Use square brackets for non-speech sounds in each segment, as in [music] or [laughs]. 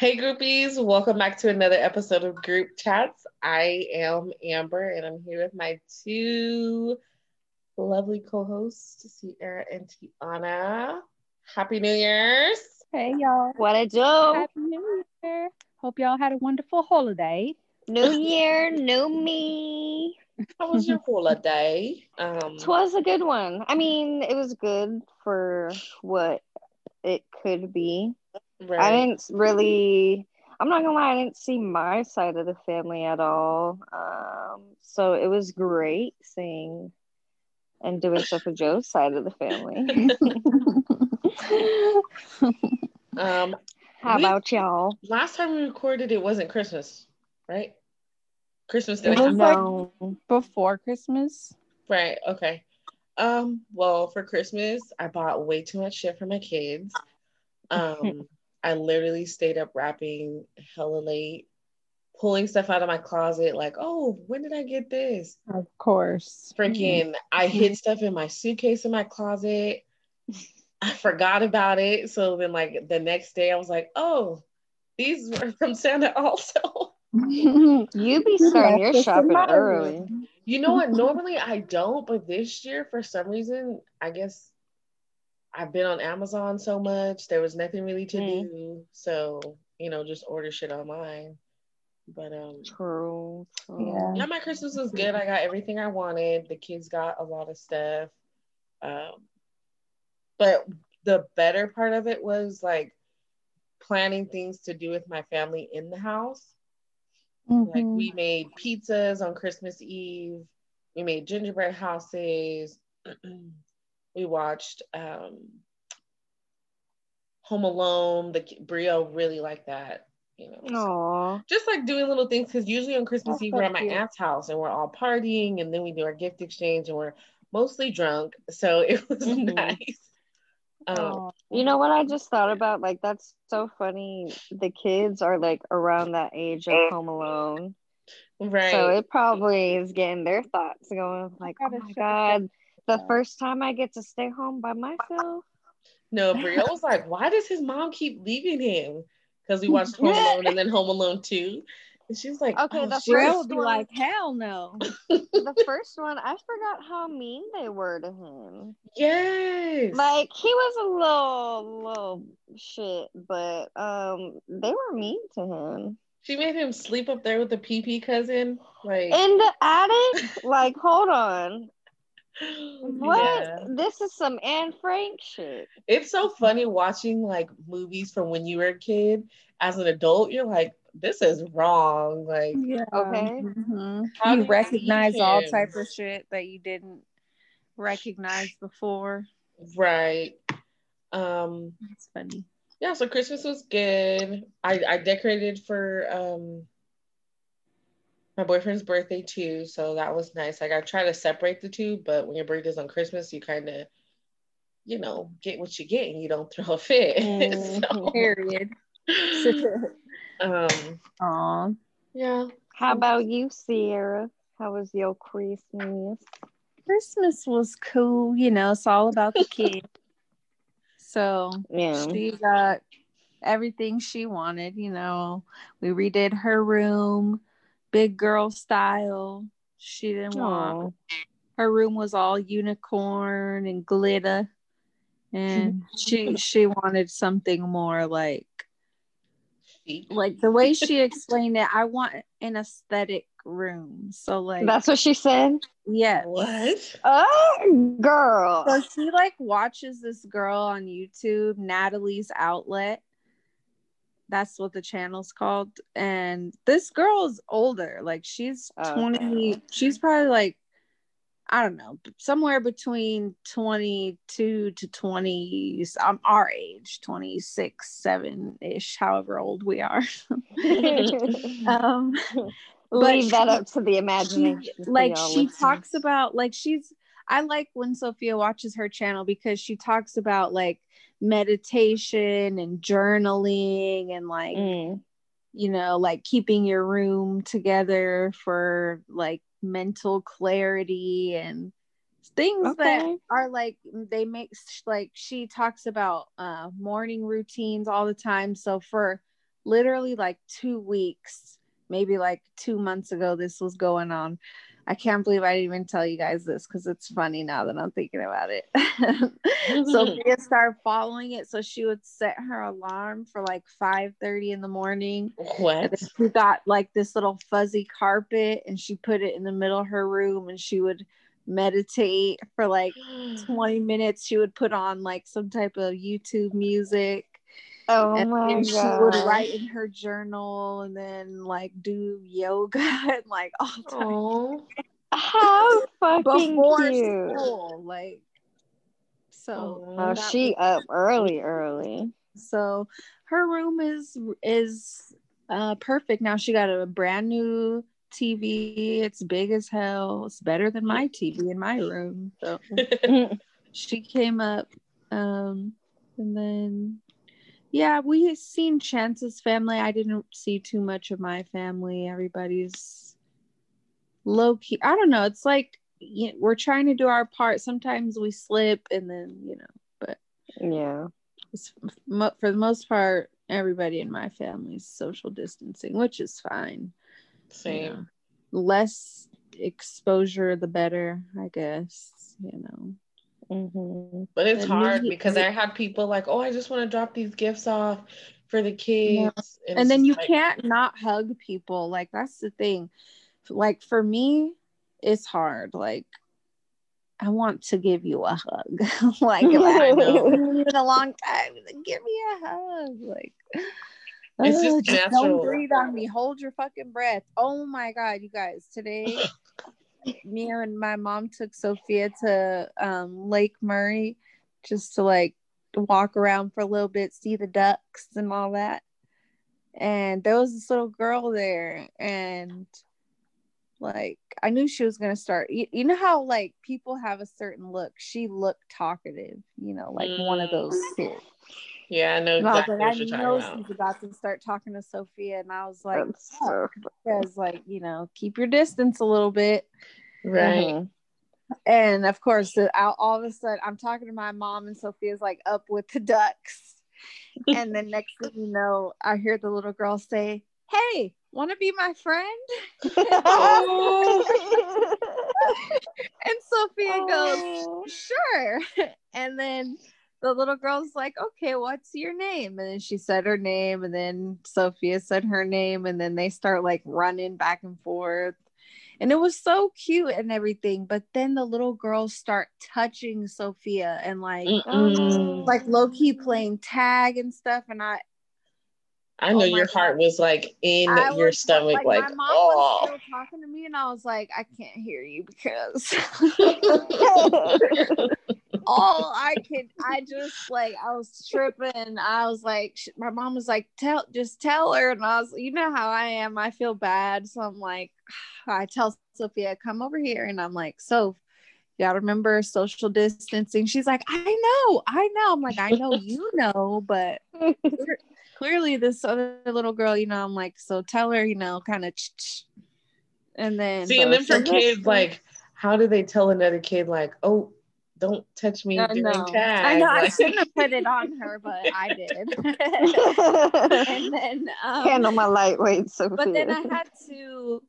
Hey groupies, welcome back to another episode of Group Chats. I am Amber and I'm here with my two lovely co-hosts, Sierra and Tiana. Happy New Year's. Hey y'all. What a do? Happy New Year. Hope y'all had a wonderful holiday. New year, new me. How was your holiday? Um Twas a good one. I mean, it was good for what it could be. I didn't really. I'm not gonna lie, I didn't see my side of the family at all. Um, so it was great seeing and doing stuff with Joe's side of the family. [laughs] Um How We- about y'all? last time we recorded it wasn't Christmas, right? Christmas It didn't was like- No. Before Christmas. Right. Okay. Um, well, for Christmas, I bought way too much shit for my kids. Um, I literally stayed up wrapping hella late, pulling stuff out of my closet, like, oh, when did I get this? Of course. Freaking, mm-hmm. I hid stuff in my suitcase in my closet. [laughs] I forgot about it. So then, like, the next day, I was like, oh, these were [laughs] from Santa also. [laughs] You be starting your shopping early. You know what? Normally I don't, but this year, for some reason, I guess I've been on Amazon so much. There was nothing really to Mm. do. So, you know, just order shit online. But um True. true. Yeah. yeah, my Christmas was good. I got everything I wanted. The kids got a lot of stuff. Um but the better part of it was like planning things to do with my family in the house. Like Mhm. we made pizzas on Christmas Eve. We made gingerbread houses. [clears throat] we watched um, Home Alone. The Brio really liked that. You know, so just like doing little things because usually on Christmas That's Eve so we're at my cute. aunt's house and we're all partying and then we do our gift exchange and we're mostly drunk. So [laughs] it was Mhm. nice. Um, You know what I just thought about? Like that's so funny. The kids are like around that age of Home Alone. right. So it probably is getting their thoughts going like, oh my god, the down. first time I get to stay home by myself. No, Brio was like, why does his mom keep leaving him? Because we watched Home [laughs] Alone and then Home Alone 2. And she was like, Okay, oh, the shit. Brielle first would be one- like, hell no. The first one, I forgot how mean they were to him. yes. Like he was a little little shit, but um they were mean to him. she made him sleep up there with the PP cousin. Like, In the attic? like, hold on. What? Yeah. This is some Anne Frank shit. It's so funny watching like movies from when you were a kid. As an adult, you're like, this is wrong. Like, Yeah. Okay. Mhm. How You you recognize leave all him? type of shit that you didn't recognize before. right. Um, It's funny. yeah, so Christmas was good. I, I decorated for um my boyfriend's birthday too, so that was nice. Like I try to separate the two, but when your birthday's on Christmas, you kind of, you know, get what you get and you don't [laughs] throw a fit. [laughs] Period. so, [laughs] um, Aw. yeah, How about you, Sierra? How was your Christmas? Christmas was cool, you know, it's all about the kid. So Yeah. she got everything she wanted, you know. We redid her room, big girl style. She didn't want her room was all unicorn and glitter. And [laughs] she she wanted something more like like the way she explained it, I want an aesthetic room. So like That's what she said. yeah. What? Oh, girl. So she like watches this girl on YouTube, Natalie's Outlet. That's what the channel's called. And this girl is older. Like she's Okay. 20, she's probably like, I don't know, somewhere between 22 to 20. I'm our age, 26, 7 ish, however old we are. [laughs] [laughs] um, Leave that up to the imagination. for like she talks about like she's i like when sophia watches her channel because she talks about like meditation and journaling and like Mm. you know like keeping your room together for like mental clarity and things that are like they make like she talks about uh morning routines all the time so for literally like two weeks, maybe like two months ago, this was going on. I can't believe I didn't even tell you guys this because it's funny now that I'm thinking about it. [laughs] Sophia mm-hmm. started following it, so she would set her alarm for like 5 30 in the morning. What? She got like this little fuzzy carpet and she put it in the middle of her room and she would meditate for like [gasps] 20 minutes. She would put on like some type of YouTube music. Oh and my then she would write in her journal and then like do yoga [laughs] and like all time Oh, How [laughs] fucking before cute. school. Like so Oh, that she up early, early. so her room is is uh perfect. Now she got a brand new tv it's big as hell. It's better than my tv in my room. So [laughs] she came up um and then yeah we seen chance's family i didn't see too much of my family everybody's low key i don't know it's like y- we're trying to do our part sometimes we slip and then you know but yeah. it's, for the most part everybody in my family's social distancing which is fine you same. know. less exposure the better i guess you know hmm But it's And hard because I had people like, oh, I just want to drop these gifts off for the kids. and it's then you like, can't not hug people like that's the thing like for me it's hard like i want to give you a hug [laughs] like if [laughs] i I know. know you in a long time give me a hug like It's just ugh, natural. don't breathe on me hold your fucking breath oh my god you guys today [laughs] me and my mom took sophia to um lake murray just to like walk around for a little bit see the ducks and all that. And there was this little girl there and like i knew she was going to start. You, you know how like people have a certain look? She looked talkative you know like one of those kids Yeah, I know and i was exactly like what i you're know talking about. she's about to start talking to sophia and i was like That's so like you know keep your distance a little bit Right. Mhm. and of course the- all, all of a sudden i'm talking to my mom and sophia's like up with the ducks [laughs] and then next thing you know i hear the little girl say hey want to be my friend [laughs] [laughs] and sophia goes Oh. sure and then the little girl's like okay what's your name and then she said her name and then sophia said her name and then they start like running back and forth and it was so cute and everything but then the little girls start touching sophia and like Mm-mm. like low-key playing tag and stuff and i I know oh your heart was like in I your was, stomach, like, my mom oh. was still talking to me and i was like i can't hear you because [laughs] [laughs] [laughs] all I could, I just like, I was tripping. I was like, sh- my mom was like, tell, just tell her. And I was, you know how I am. I feel bad. So I'm like, [sighs] I tell Sophia, come over here. And I'm like, so you gotta remember social distancing. She's like, I know, I know. I'm like, I know you [laughs] know, but clearly this other little girl, you know, I'm like, so tell her, you know, kind of, and then See, and then for so kids, like, how do they tell another kid, like, oh, don't touch me I during know. tag? I know I shouldn't have put it on her, [laughs] but I did. [laughs] and [laughs] then um, Handle my lightweight, Sophia. but then I had to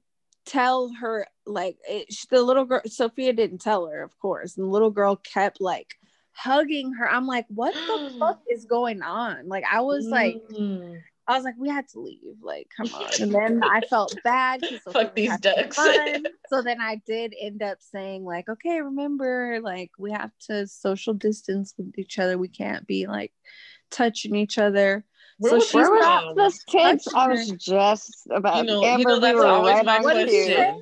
tell her like it, sh- the little girl Sophia didn't tell her, of course, and the little girl kept like hugging her. I'm like, what the [gasps] fuck is going on? Like I was like, Mm. I was like, we had to leave. Like, come [laughs] on. And then I felt bad Fuck these ducks. [laughs] So then I did end up saying, like, okay, remember, like, we have to social distance with each other. We can't be like touching each other. Where So was she's your not was mom? this kids? I was just about You know, Amber, you know we that's were always right my on What did you cue. say?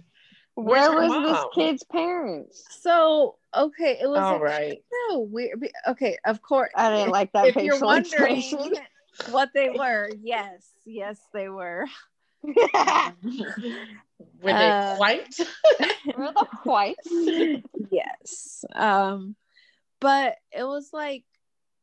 Where's Where your was this kid's parents? So okay, it was All a- right. so weird. Okay, of course. I didn't like that if you're [laughs] wondering expression. What they [laughs] were, yes, yes, they were. [laughs] Were they Uh, white? [laughs] were the whites? yes. Um, but it was like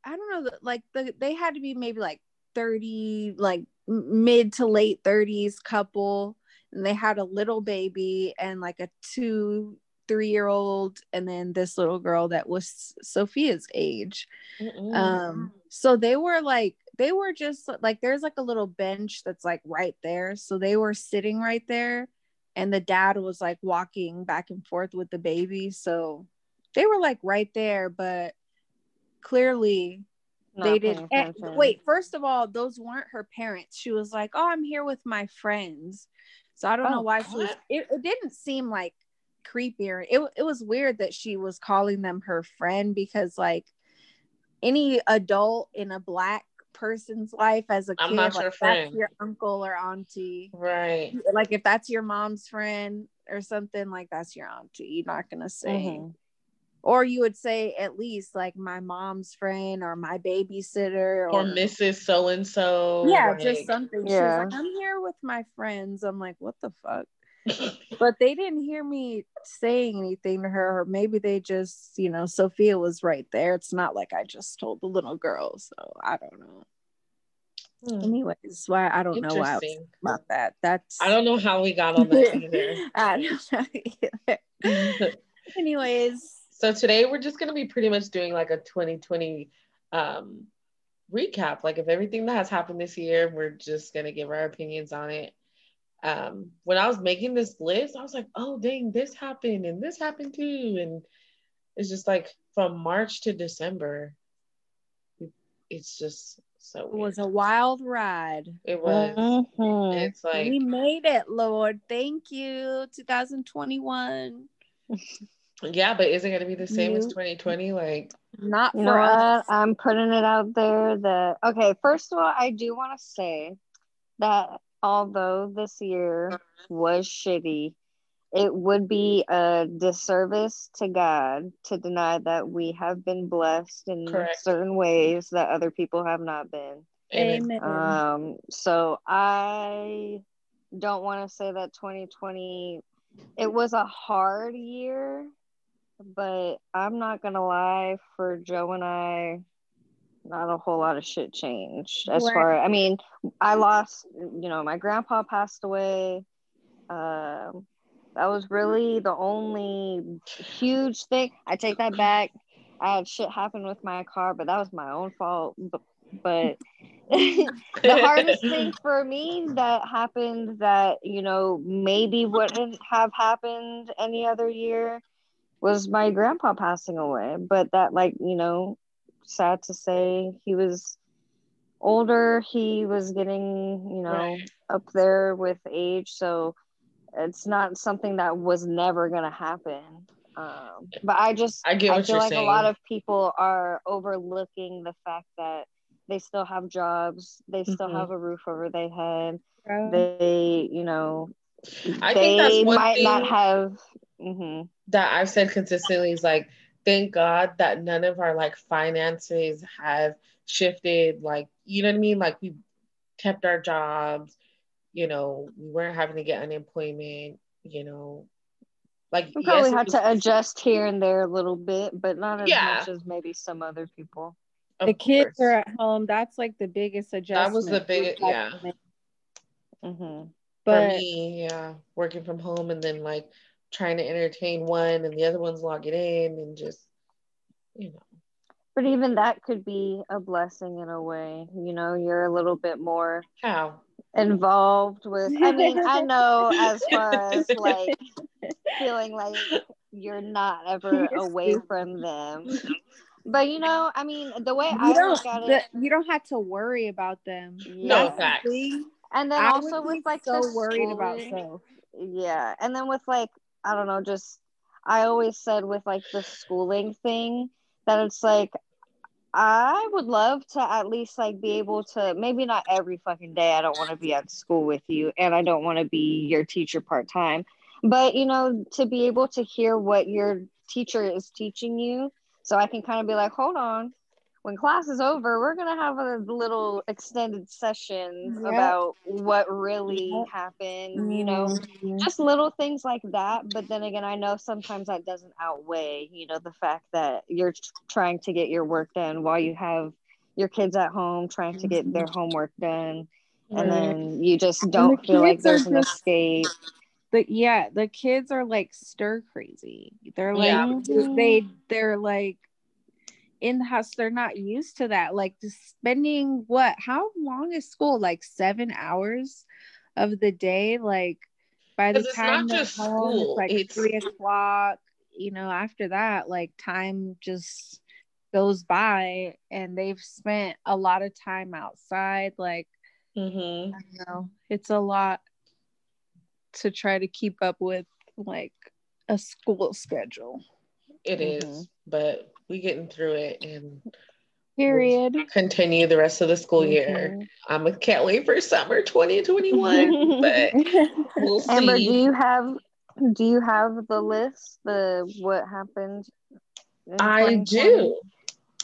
I don't know, like the they had to be maybe like 30, like mid to late 30s couple, and they had a little baby and like a two, three year old, and then this little girl that was Sophia's age. Mm-mm. Um, so they were like they were just like there's like a little bench that's like right there. So they were sitting right there and the dad was like walking back and forth with the baby. So they were like right there but clearly Not they didn't and- wait first of all those weren't her parents. She was like oh i'm here with my friends. So i don't know Oh, why she was it, it didn't seem like creepier it, it was weird that she was calling them her friend because like any adult in a black person's life as a I'm kid not like your that's friend. your uncle or auntie Right. like if that's your mom's friend or something like that's your auntie you're not gonna say Mhm. or you would say at least like my mom's friend or my babysitter Or Mrs. So and so. yeah just something Yeah. she was like i'm here with my friends i'm like what the fuck but they didn't hear me saying anything to her or maybe they just you know sophia was right there it's not like i just told the little girl so i don't know Hmm. anyways why i don't know why about that that's I don't know how we got on that either. [laughs] I don't know either. [laughs] anyways so today we're just gonna be pretty much doing like a 2020 um recap. Like if everything that has happened this year, we're just gonna give our opinions on it. Um, when I was making this list, I was like, oh dang, this happened and this happened too. And it's just like from March to December, it's just so it was a wild ride it was. Mhm. It's like we made it lord thank you 2021 yeah, but is it gonna be the same as 2020? Like not for know what? us I'm putting it out there that okay, first of all, I do want to say that although this year was shitty, it would be a disservice to God to deny that we have been blessed in Correct. certain ways that other people have not been. amen. amen Um, so I don't want to say that 2020 it was a hard year, but I'm not gonna lie, for Joe and I, not a whole lot of shit changed. As Right. far I mean, I lost, you know, my grandpa passed away. Um, that was really the only huge thing. I take that back. I had shit happen with my car, but that was my own fault. But, but [laughs] the hardest [laughs] thing for me that happened that you know maybe wouldn't have happened any other year was my grandpa passing away but that like you know sad to say he was older he was getting you know Right. up there with age so it's not something that was never going to happen um, but i just I get I what feel you're like saying. a lot of people are overlooking the fact that they still have jobs, they still Mhm. have a roof over their head, Bro. they, you know, I they think that's one might not thing- have. mhm. that I've said consistently is like, thank God that none of our like finances have shifted. Like, you know what I mean? Like we kept our jobs, you know, we weren't having to get unemployment, you know. Like We probably yes, had to adjust here and there a little bit, but not as Yeah. much as maybe some other people. of the kids course. are at home that's like the biggest adjustment That was the we've big- yeah. to make. hmm but for me, yeah, working from home and then like trying to entertain one and the other one's logging in and just, you know. But even that could be a blessing in a way. You know, you're a little bit more How? involved with. I mean, I [laughs] know as far as like [laughs] feeling like you're not ever away from them. But you know, I mean, the way you I don't look at the- it, you don't have to worry about them No, yeah. That's the facts. and then I also would be with like so the worried about so yeah and then with like i don't know just i always said with like the schooling thing that it's like i would love to at least like be able to maybe not every fucking day i don't want to be at school with you and i don't want to be your teacher part-time but you know to be able to hear what your teacher is teaching you so i can kind of be like hold on when class is over we're gonna have a little extended session Yep. about what really Yep. happened you know Mhm. just little things like that but then again i know sometimes that doesn't outweigh you know the fact that you're t- trying to get your work done while you have your kids at home trying to get their homework done and then you just don't feel like there's an just- escape But yeah the kids are like stir crazy they're like Yeah. They they're like in the house they're not used to that like just spending what how long is school like seven hours of the day like by the time not they're just home, school, it's like it's- three o'clock you know after that like time just goes by and they've spent a lot of time outside like Mm-hmm. I don't know it's a lot to try to keep up with like a school schedule It is, Mhm. but we getting through it and period continue the rest of the school year. Mhm. I'm can't wait for summer 2021, [laughs] but we'll see. Amber, do you have do you have the list? The what happened? I do.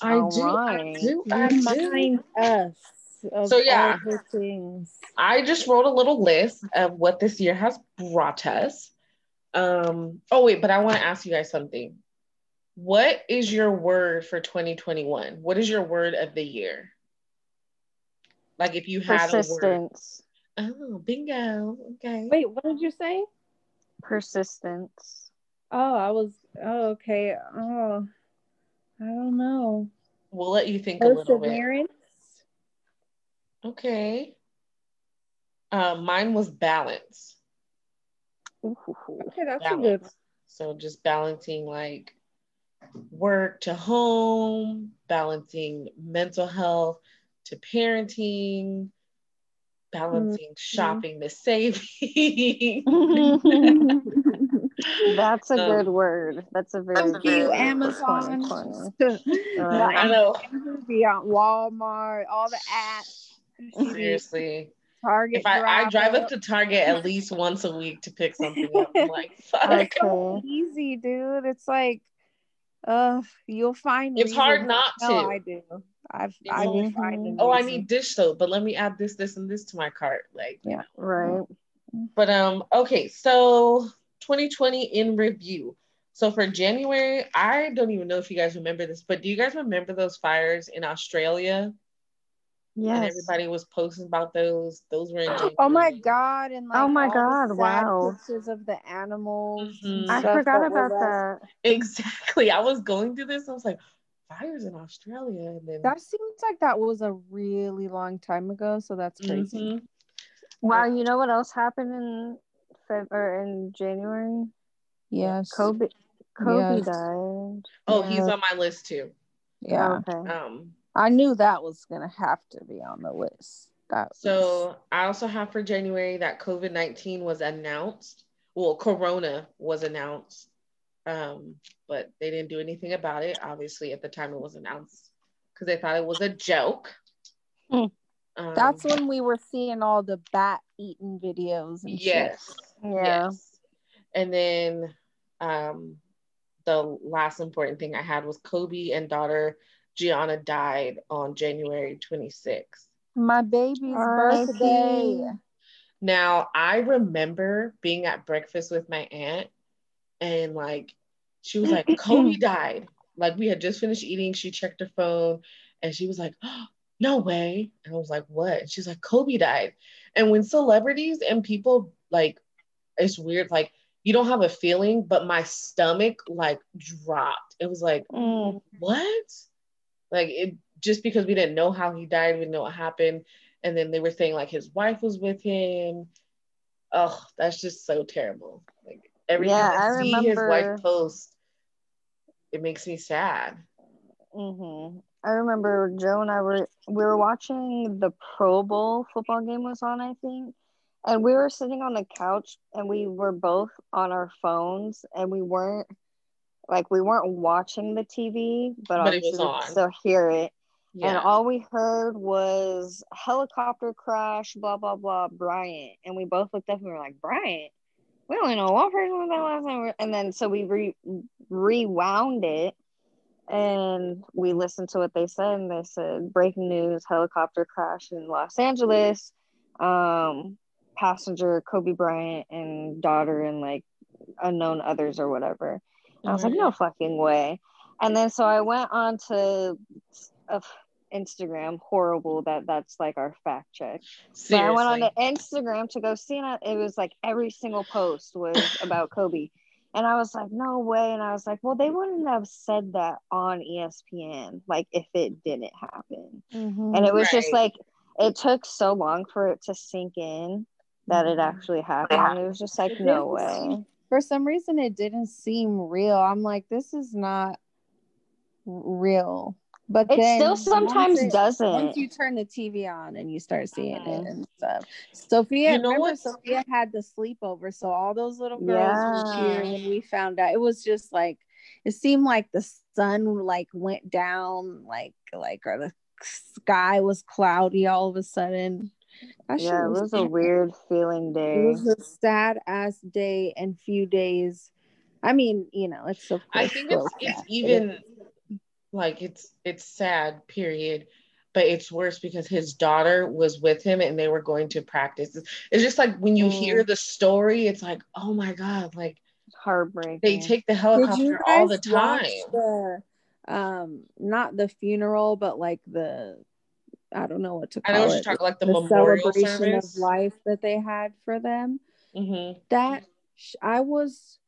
I All do. I right. do. I do. us of So, yeah. all the things I just wrote a little list of what this year has brought us. Um, oh wait, but I want to ask you guys something. What is your word for 2021? What is your word of the year? Like if you had a word. Persistence. Oh, bingo. Okay. wait what did you say Persistence. oh i was oh okay oh i don't know We'll let you think a little bit. perseverance Okay. Um, mine was balance. Ooh. okay that's a good Balance. So just balancing like work to home, balancing mental health to parenting, balancing shopping to saving. [laughs] [laughs] That's a Um, good word. That's a very Thank good you word for amazon 2020. Uh, I know. be on walmart all the apps Seriously. target If I, I drive Drive up to Target at least once a week to pick something up, I'm like, [laughs] fuck. Okay. easy, dude. It's like, uh, you'll find. It's hard not No, to. I do. I've It's I will like, find. a Oh, I need dish soap, but let me add this, this, and this to my cart. Like, yeah, Right. But um, okay, so 2020 in review. So for January, I don't even know if you guys remember this, but do you guys remember those fires in Australia? And Yes. everybody was posting about those. Those were in [gasps] January. Oh my god! And like, Oh my God, wow. Pictures of the animals. and Mhm. I forgot that about [laughs] that. Exactly. I was going through this. I was like, fires in Australia, and then That seems like that was a really long time ago. So that's crazy. Mhm. Wow, you know what else happened in Feb or in January? Yes. Kobe Kobe Yes. died. Oh, he's on my list too. Yeah. Okay. Um, I knew that was gonna have to be on the list. That was- so I also have for January that COVID 19 was announced. Well, Corona was announced, um, but they didn't do anything about it. Obviously, at the time it was announced because they thought it was a joke. Hmm. Um, that's when we were seeing all the bat eating videos and shit. yes, Yeah. yes. And then um, the last important thing I had was Kobe and daughter Gianna died on January 26th. My baby's R.I.P. birthday. Now, I remember being at breakfast with my aunt, and like, she was like, [clears throat] Kobe died. Like, we had just finished eating. She checked her phone and she was like, oh, No way. And I was like, What? And she's like, Kobe died. And when celebrities and people, like, it's weird, like, you don't have a feeling, but my stomach like dropped. It was like, Mm. what? Like it just because we didn't know how he died, we didn't know what happened. And then they were saying like his wife was with him. Oh, that's just so terrible. Like every Yeah, time I, I see his wife post, it makes me sad. hmm I remember Joe and I were we were watching the Pro Bowl football game was on, I think, and we were sitting on the couch and we were both on our phones and we weren't like we weren't watching the TV, but, But obviously we still hear it. Yeah. And all we heard was helicopter crash, blah blah blah, Bryant, and we both looked up and we were like, Bryant. We only know one person was that last time, and then so we re- rewound it and we listened to what they said and they said breaking news helicopter crash in los angeles um passenger kobe bryant and daughter and like unknown others or whatever i was like no fucking way and then so i went on to uh, instagram horrible that that's like our fact check so I went on Seriously. to Instagram to go see it. It was like every single post was [coughs] about Kobe. And I was like, no way. And I was like, well, they wouldn't have said that on ESPN, like if it didn't happen. Mhm. And it was just like, it took so long for it to sink in that it actually happened. It was just like, no way. For some reason it didn't seem real. I'm like, this is not real. But It then still once sometimes it- doesn't. Once you turn the TV on and you start seeing Mhm. it and stuff. Sophia, You know remember what? Sophia had the sleepover, so all those little girls were here Yeah. when we found out. It was just like it seemed like the sun like went down, like like or the sky was cloudy all of a sudden. That yeah, it was a weird feeling day. It was a sad ass day and few days. I mean, you know, it's of I think it's it's even like it's it's sad, period. But it's worse because his daughter was with him and they were going to practice. It's just like when you Mm. hear the story, it's like, oh my God, like Heartbreaking. they take the helicopter all the time. the um not the funeral, but like the I don't know what to I call know what it. you're talking like the, the memorial celebration service. of life that they had for them. hmm That sh- I was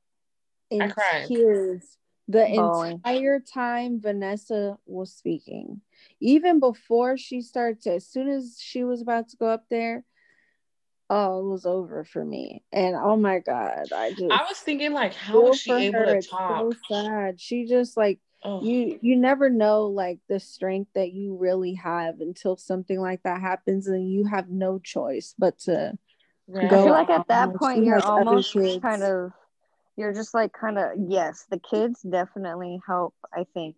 in I tears the Bawling. entire time Vanessa was speaking. Even before she started, to, as soon as she was about to go up there, oh, it was over for me. And oh my god, I just I was thinking like, how feel was she able her. to talk? So sad. She just like Oh, you you never know like the strength that you really have until something like that happens and you have no choice but to right. I feel like at that point you're [laughs] has almost kind of you're just like kind of yes, the kids definitely help I think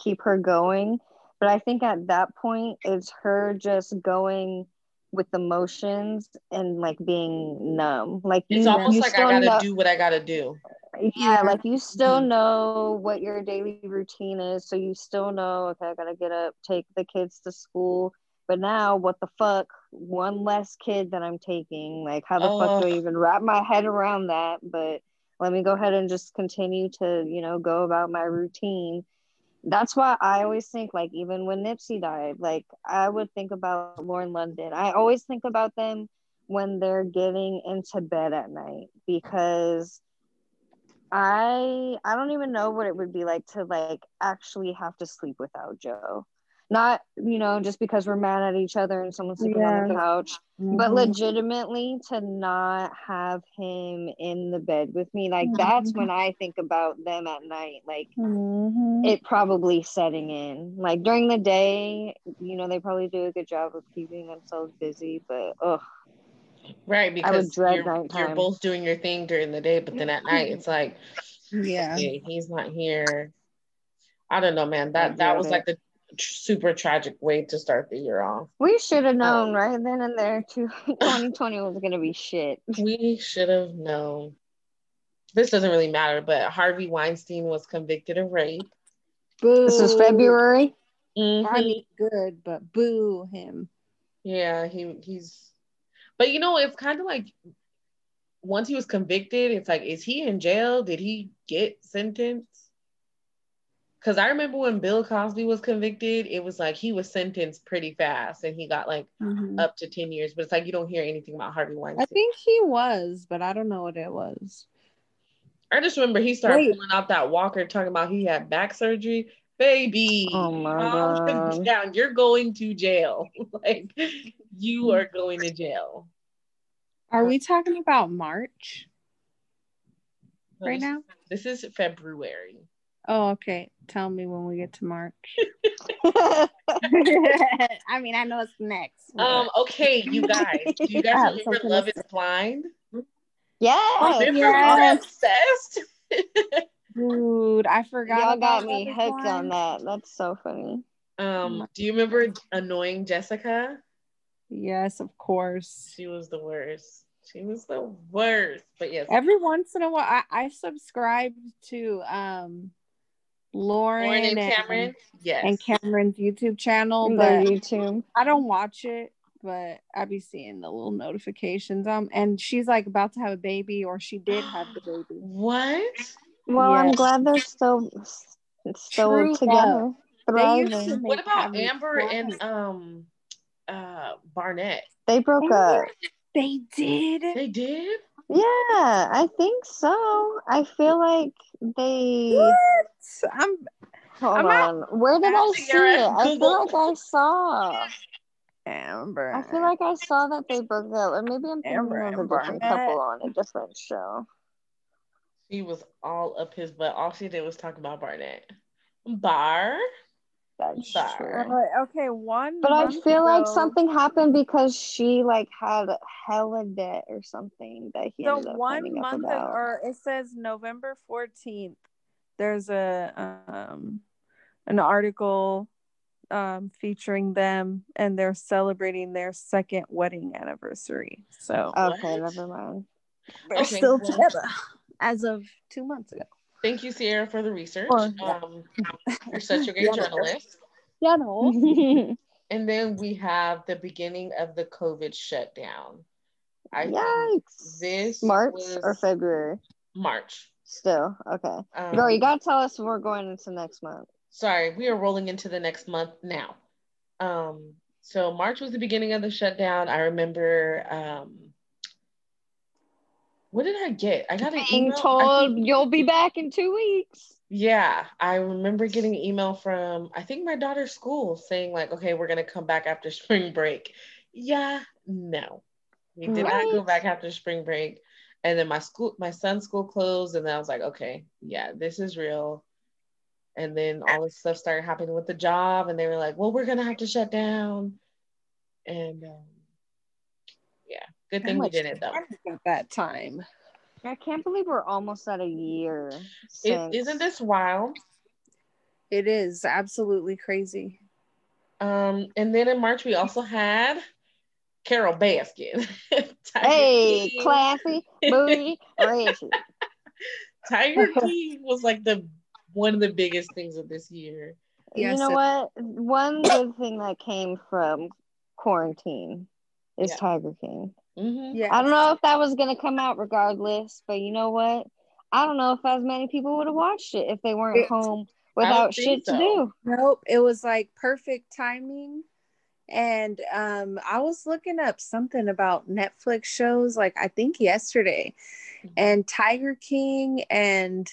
keep her going, but I think at that point it's her just going with emotions and like being numb. Like you, It's almost you like I gotta know- do what I gotta do. Yeah, Yeah. like you still Mhm. know what your daily routine is so you still know okay i gotta get up take the kids to school. But now what the fuck one less kid that i'm taking like how the fuck do i even wrap my head around that? But let me go ahead and just continue to you know go about my routine. That's why i always think like even when nipsey died like i would think about lauren london. I always think about them when they're getting into bed at night because I I don't even know what it would be like to like actually have to sleep without Joe. Not, you know, just because we're mad at each other and someone's sleeping on the couch, but Mhm. legitimately to not have him in the bed with me. Like that's when I think about them at night. Like Mhm. it probably setting in. Like during the day, you know, they probably do a good job of keeping themselves busy, but ugh, Right, I would because dread you're, you're both doing your thing during the day, but then at night it's like, yeah okay, he's not here. I don't know, man. That that was dread like the tr- super tragic way to start the year off. We should have known right then and there too [laughs] 2020 was gonna be shit. We should have known. This doesn't really matter, but Harvey Weinstein was convicted of rape. boo This is February. Mhm. I mean good but boo him Yeah, he he's but you know, it's kind of like once he was convicted, it's like, is he in jail? Did he get sentenced? Because I remember when Bill Cosby was convicted, it was like he was sentenced pretty fast and he got like Mhm. up to 10 years, but it's like you don't hear anything about Harvey Weinstein. I think he was but I don't know what it was I just remember he started Wait. pulling out that walker talking about he had back surgery. Baby, Oh my calm [laughs] God. down. You're going to jail. [laughs] like you are going to jail. are we talking about March No, right this- now This is February. oh okay tell me when we get to March [laughs] I mean I know it's next but- Um, okay, you guys. Do you guys have remember Love is Blind? yeah. Remember we yes. were obsessed? Dude, I forgot. Y'all about got me Love is hooked on that. That's so funny. um, do you remember annoying Jessica? Yes, of course. She was the worst. She was the worst. But yes, Every once in a while, I, I subscribe to um Lauren, Lauren and and, Cameron. Yes. and Cameron's YouTube channel, Their but YouTube. I don't watch it. But I be seeing the little notifications. Um, and she's like about to have a baby, or she did have the baby. What? Well, I'm glad they're still still True together. They used to What about Amber cry. and um uh Barnett? They broke up. They did. They did? Yeah, I think so. I feel like they. What? I'm Hold I'm not- on. Where did I Asking see it? I feel like I saw. Amber. I feel like I saw that they broke up, or maybe I'm thinking Amber of a and different Barnett. couple on a different show. She was all up his butt. All she did was talk about Barnett. Bar. That's Bar. true. Okay, one. But I month feel like something happened because she like had hella debt or something that he the ended up one finding up month ago, about. or it says November 14th. There's a um an article um featuring them and they're celebrating their second wedding anniversary. So Okay, What? never mind. they're Okay, still well- together as of two months ago. Thank you, Sierra, for the research. Yeah. Um, you're such a great [laughs] Yeah. journalist. Yeah, no. [laughs] And then we [laughs] have the beginning of the COVID shutdown. I Yikes. this March or February? March. Still. Okay. Um, Girl, you gotta tell us we're going into next month. sorry, we are rolling into the next month now. Um, so March was the beginning of the shutdown. I remember um what did I get? I got an Being email. Told think- you'll be back in two weeks. yeah, I remember getting an email from I think my daughter's school saying like, okay, we're gonna come back after [laughs] spring break. Yeah, no. We did not go back after spring break. And then my school, my son's school closed, and then I was like, okay, yeah, this is real. And then all this stuff started happening with the job, and they were like, well, we're gonna have to shut down. And um, good thing we didn't though. At that time. I can't believe we're almost at a year. It, Since... isn't this wild? It is absolutely crazy. Um, and then in March we also had Carole Baskin. [laughs] Tiger Hey, King. classy, bougie, [laughs] ratchet. Tiger [laughs] King was like the one of the biggest things of this year. Yes, you know it- what? One good thing that came from quarantine is Yeah. Tiger King. Hmm Yeah. I don't know if that was gonna come out regardless, but you know what? I don't know if as many people would have watched it if they weren't It- home without think shit to do. Nope, it was like perfect timing. And um I was looking up something about Netflix shows like I think yesterday. Mhm. And Tiger King and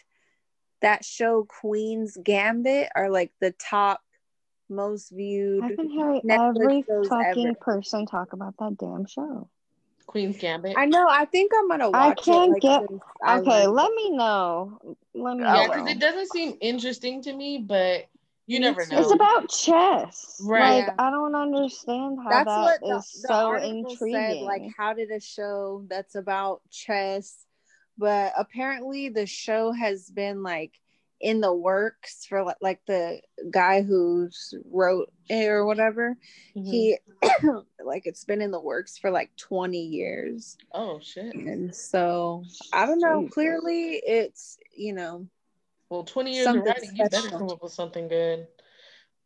that show Queen's Gambit are like the top most viewed. I can hear Netflix every fucking ever. person talk about that damn show. Queen's Gambit. I know, I think I'm gonna watch. I can't it. like, get- I Okay, learned- let me know. Let me yeah, because it doesn't seem interesting to me, but you Me never know. It's about chess. Right. Like I don't understand how that's that what is the, the so intriguing. said like how did a show that's about chess but apparently the show has been like in the works for like, the guy who's wrote it or whatever Mhm. he [coughs] like it's been in the works for like 20 years oh shit. and so i don't know Jesus. clearly it's you know Well, 20 years of Something writing, you better come up with something good.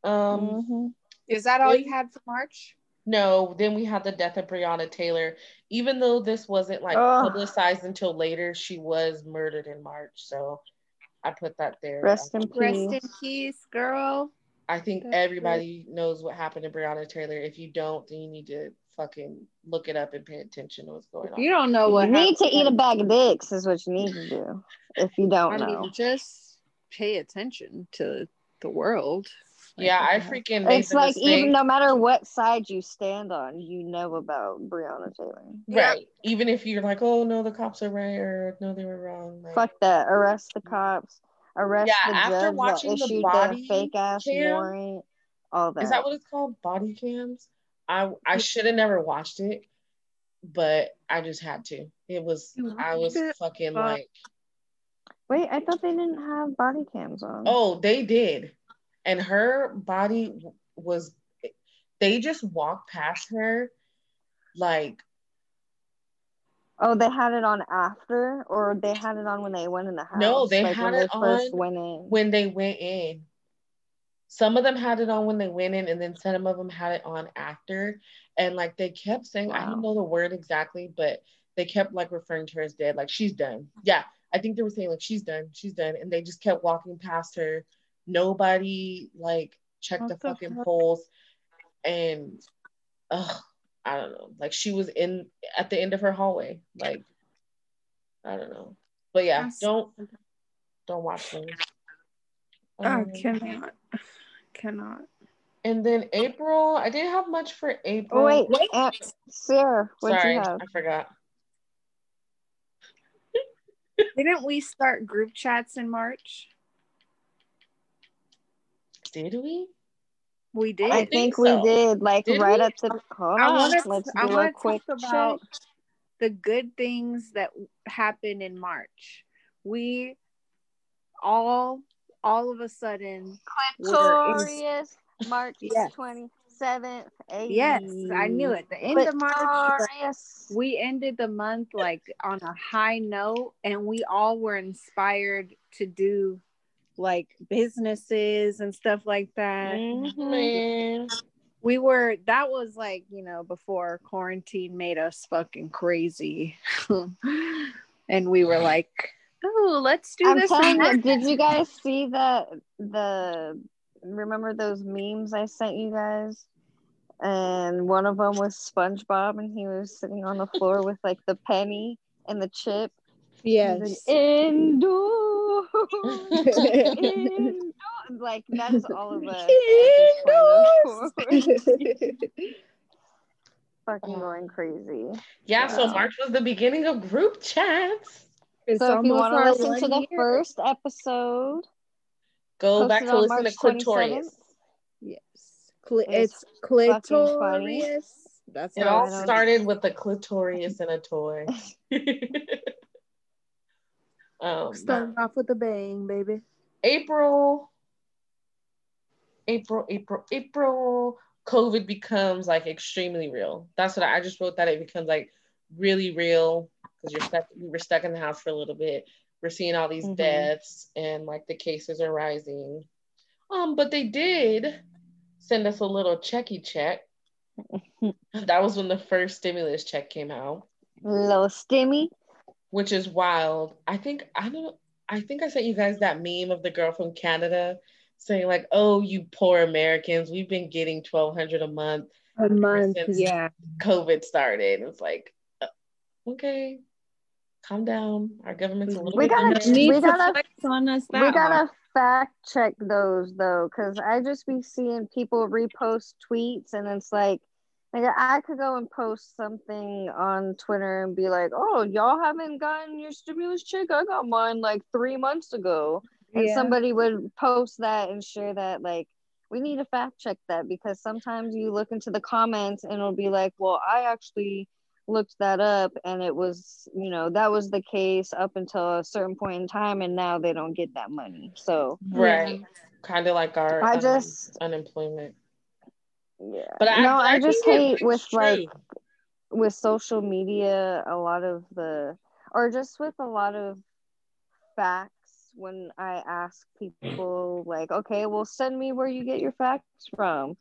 Um, Mhm. is that all you had for march No, then we had the death of Breonna Taylor. Even though this wasn't like Ugh. publicized until later, she was murdered in March. So I put that there. Rest Um, in rest in peace. peace girl I think That's everybody knows what happened to Breonna Taylor. If you don't, then you need to fucking look it up and pay attention to what's going on. you don't know what You need to eat a bag of dicks is what you need to do. If you don't I know. mean, just pay attention to the world. Like, yeah, I what freaking made It's like mistake. even no matter what side you stand on, you know about Breonna Taylor. right. Even if you're like, oh no, the cops are right or no, they were wrong. Like, Fuck that. Arrest the cops. Arrest Yeah, the after judge watching that the issued body the fake ass warrant. All that. Is that what it's called? Body cams? I I should have never watched it, but I just had to. It was I was fucking like, Wait, I thought they didn't have body cams on. oh, they did. And her body was they just walked past her like Oh, they had it on after, or they had it on when they went in the house. No, they like had it they first on went in. when they went in. Some of them had it on when they went in, and then some of them had it on after. And like they kept saying, I don't know the word exactly, but they kept like referring to her as dead, like she's done. Yeah, I think they were saying like she's done, she's done, and they just kept walking past her. Nobody like checked What the the fucking fuck? polls, and ugh, I don't know. Like she was in at the end of her hallway, like I don't know. But yeah, That's- don't don't watch those. I Um, cannot. Cannot. and then April, I didn't have much for April. Oh wait, Wait. uh, Sarah, what'd Sorry, you have? I forgot. Didn't we start group chats in March? Did we? We did. I think think we did, like Did right we? at the. Hold I want to. let's I do a want to quick talk about check. the good things that happened in March. We all, all of a sudden, were in- March Yes. twenty seventh. yes, I knew it. The end of March, Clitorious. we ended the month like on a high note, and we all were inspired to do like businesses and stuff like that. Mhm. We were that was like you know before quarantine made us fucking crazy [laughs] and we were like oh let's do I'm this you, did you guys see the the remember those memes I sent you guys? And one of them was SpongeBob, and he was sitting on the floor with like the penny and the chip. Yes Endure. Endure. [laughs] Like that's all of us. at this point of quarantine. Fucking going crazy. Yeah, so Wow. March was the beginning of group chats. It's So if you want to listen to the year. first episode, Go back to listen March to Clitorious. 27th. yes Cli- It's it's fucking clitorious that's It Yeah, all started with the clitorious and a toy. [laughs] [laughs] um, starting off with a bang baby April, April, April, April, COVID becomes like extremely real. That's what I, I just wrote that it becomes like really real because you're stuck. We were stuck in the house for a little bit. We're seeing all these Mhm. deaths and like the cases are rising. Um, but they did send us a little checky check. [laughs] that was when the first stimulus check came out little stimmy. Which is wild. I think I don't I think I sent you guys that meme of the girl from Canada saying like, "Oh, you poor Americans, we've been getting 1200 a month a month since- yeah COVID started." It's like, uh, okay, calm down. Our government's a little We bit gotta- under- we gotta- flex on us We gotta hard. fact check those though, because I just be seeing people repost tweets, and it's like, like I could go and post something on Twitter and be like, "Oh, y'all haven't gotten your stimulus check? I got mine like three months ago." and Yeah. somebody would post that and share that like we need to fact check that because sometimes you look into the comments and it'll be like well i actually looked that up and it was you know that was the case up until a certain point in time and now they don't get that money so right, kind of like our i um, just unemployment. Yeah. But I, no but i, just hate it's with like with social media a lot of the or just with a lot of facts when i ask people like okay well send me where you get your facts from.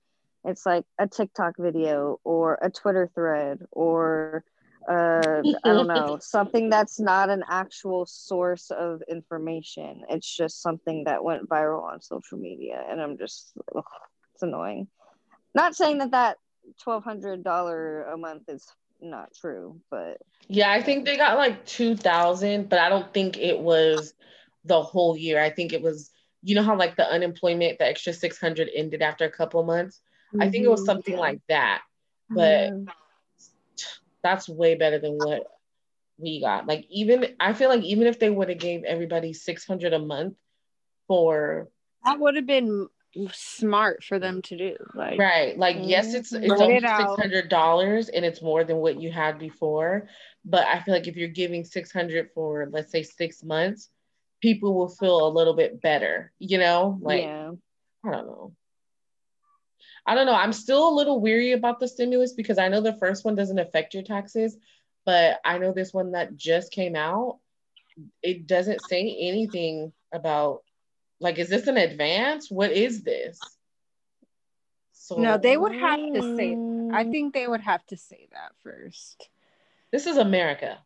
It's like a tiktok video or a twitter thread or uh i don't know [laughs] something that's not an actual source of information. It's just something that went viral on social media and i'm just ugh, it's annoying not saying that that $1200 a month is not true but Yeah, I think they got like 2000, but I don't think it was the whole year. I think it was, you know how like the unemployment, the extra 600 ended after a couple months. I think it was Mhm. something yeah. like that. But Mm. that's way better than what we got. Like even I feel like even if they would have gave everybody 600 a month for that would have been smart for them to do like right, like yes, it's Mhm. it's only it $600 and it's more than what you had before, but I feel like if you're giving 600 for let's say 6 months, people will feel a little bit better, you know? Like yeah I don't know. I don't know. I'm still a little weary about the stimulus because I know the first one doesn't affect your taxes, but I know this one that just came out, it doesn't say anything about like, is this an advance? What is this? So no they would have to say i Mm. think they would have to say that first this is America.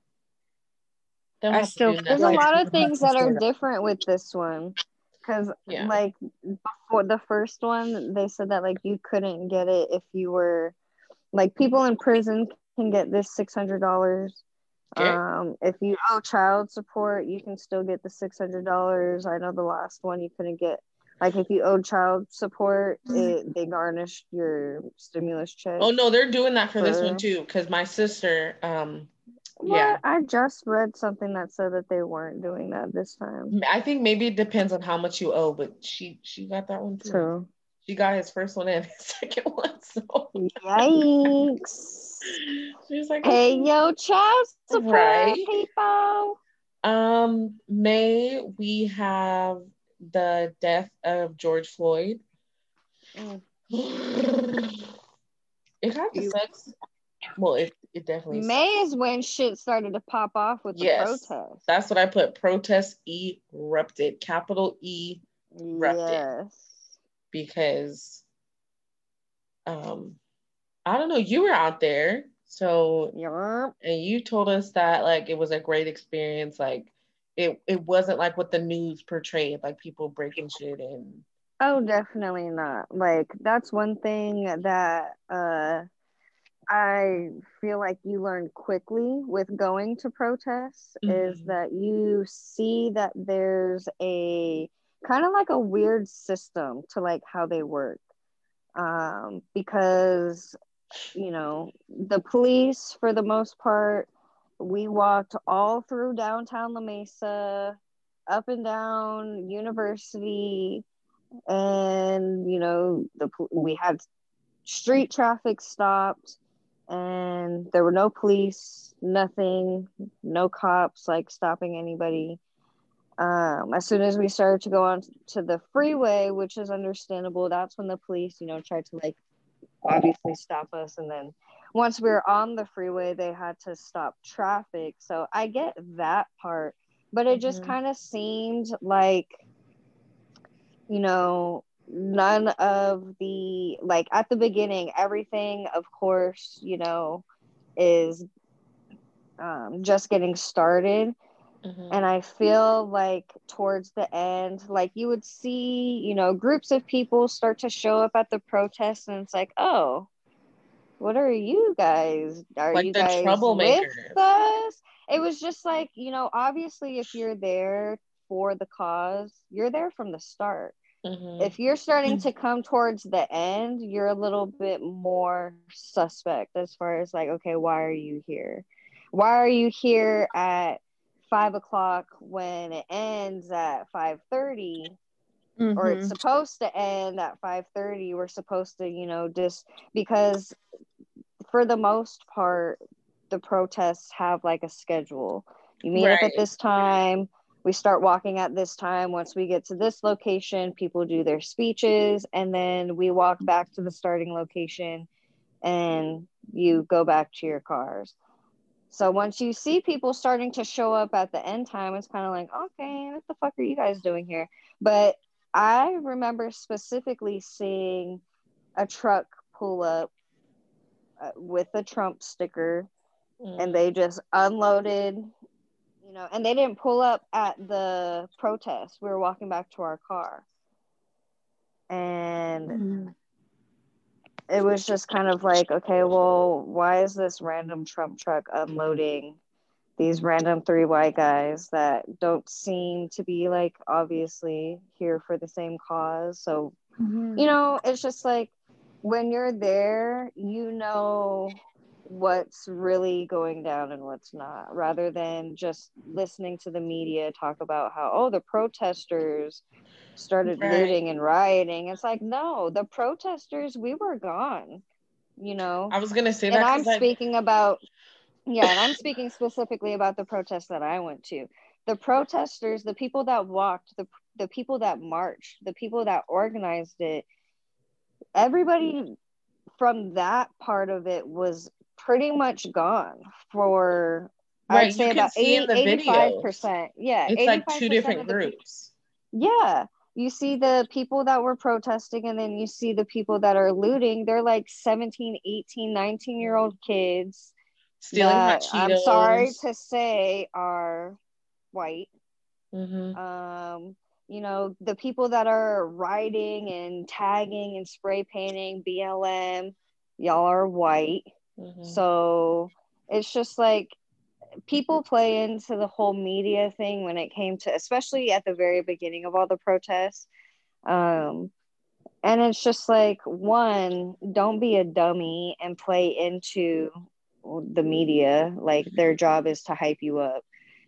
Don't I still there's a lot of things [laughs] that are different with this one because Yeah. like before the first one they said that like you couldn't get it if you were like people in prison can get this $600 Okay. Um, if you owe child support, you can still get the six hundred dollars. I know the last one you couldn't get. Like if you owed child support, it, they garnished your stimulus check. Oh no, they're doing that for, for this one too. Because my sister, um, yeah, I just read something that said that they weren't doing that this time. I think maybe it depends on how much you owe, but she she got that one too. True. She got his first one and his [laughs] second one. So yikes. She's like, "Hey, yo, child support, right? people." Um, May we have the death of George Floyd. Mm. [sighs] it kind of sucks. Well, it, it definitely May sucks. is when shit started to pop off with yes, the protests. That's what I put. Protest erupted. Capital E erupted. Yes. Because um I don't know, you were out there. So yeah. and you told us that like it was a great experience. Like it it wasn't like what the news portrayed, like people breaking shit and Oh, definitely not. Like that's one thing that uh I feel like you learn quickly with going to protests mm-hmm. is that you see that there's a kind of like a weird system to like how they work. Um, because you know, the police, for the most part, we walked all through downtown La Mesa, up and down University, and you know, the we had street traffic stopped, and there were no police, nothing, no cops like stopping anybody. Um, as soon as we started to go on to the freeway, which is understandable, that's when the police, you know, tried to like obviously stop us. And then once we were on the freeway, they had to stop traffic. So I get that part, but it just mm-hmm. kind of seemed like, you know, none of the, like at the beginning, everything, of course, you know, is um, just getting started. Mm-hmm. And I feel like towards the end, like you would see, you know, groups of people start to show up at the protests, and it's like, oh, what are you guys? Are like you guys with us? It was just like, you know, obviously, if you're there for the cause, you're there from the start. Mm-hmm. If you're starting to come towards the end, you're a little bit more suspect as far as like, okay, why are you here? Why are you here at five o'clock when it ends at five thirty, mm-hmm. or it's mm-hmm. supposed to end at five thirty. We're supposed to, you know, just because for the most part, the protests have like a schedule. You meet right. up at this time. We start walking at this time. Once we get to this location, people do their speeches, and then we walk back to the starting location, and you go back to your cars. So once you see people starting to show up at the end time, it's kind of like, okay, what the fuck are you guys doing here? But I remember specifically seeing a truck pull up uh, with a Trump sticker mm. and they just unloaded, you know, and they didn't pull up at the protest. We were walking back to our car. And mm it was just kind of like, okay, well, why is this random Trump truck unloading these random three white guys that don't seem to be like obviously here for the same cause? So, mm-hmm. you know, it's just like when you're there, you know what's really going down and what's not, rather than just listening to the media talk about how, oh, the protesters started right. looting and rioting. It's like, no, the protesters, we were gone, you know. I was gonna say that. and I'm speaking about yeah, and I'm speaking specifically about the protests that I went to. The protesters, the people that walked, the the people that marched, the people that organized it, everybody from that part of it was pretty much gone for right, I'd say about 80, 85%. Yeah. It's like two different groups. yeah you see the people that were protesting and then you see the people that are looting they're like 17 18 19 year old kids stealing that, i'm sorry to say are white mm-hmm. um you know the people that are writing and tagging and spray painting blm y'all are white mm-hmm. so it's just like people play into the whole media thing when it came to especially at the very beginning of all the protests um and it's just like one don't be a dummy and play into the media like their job is to hype you up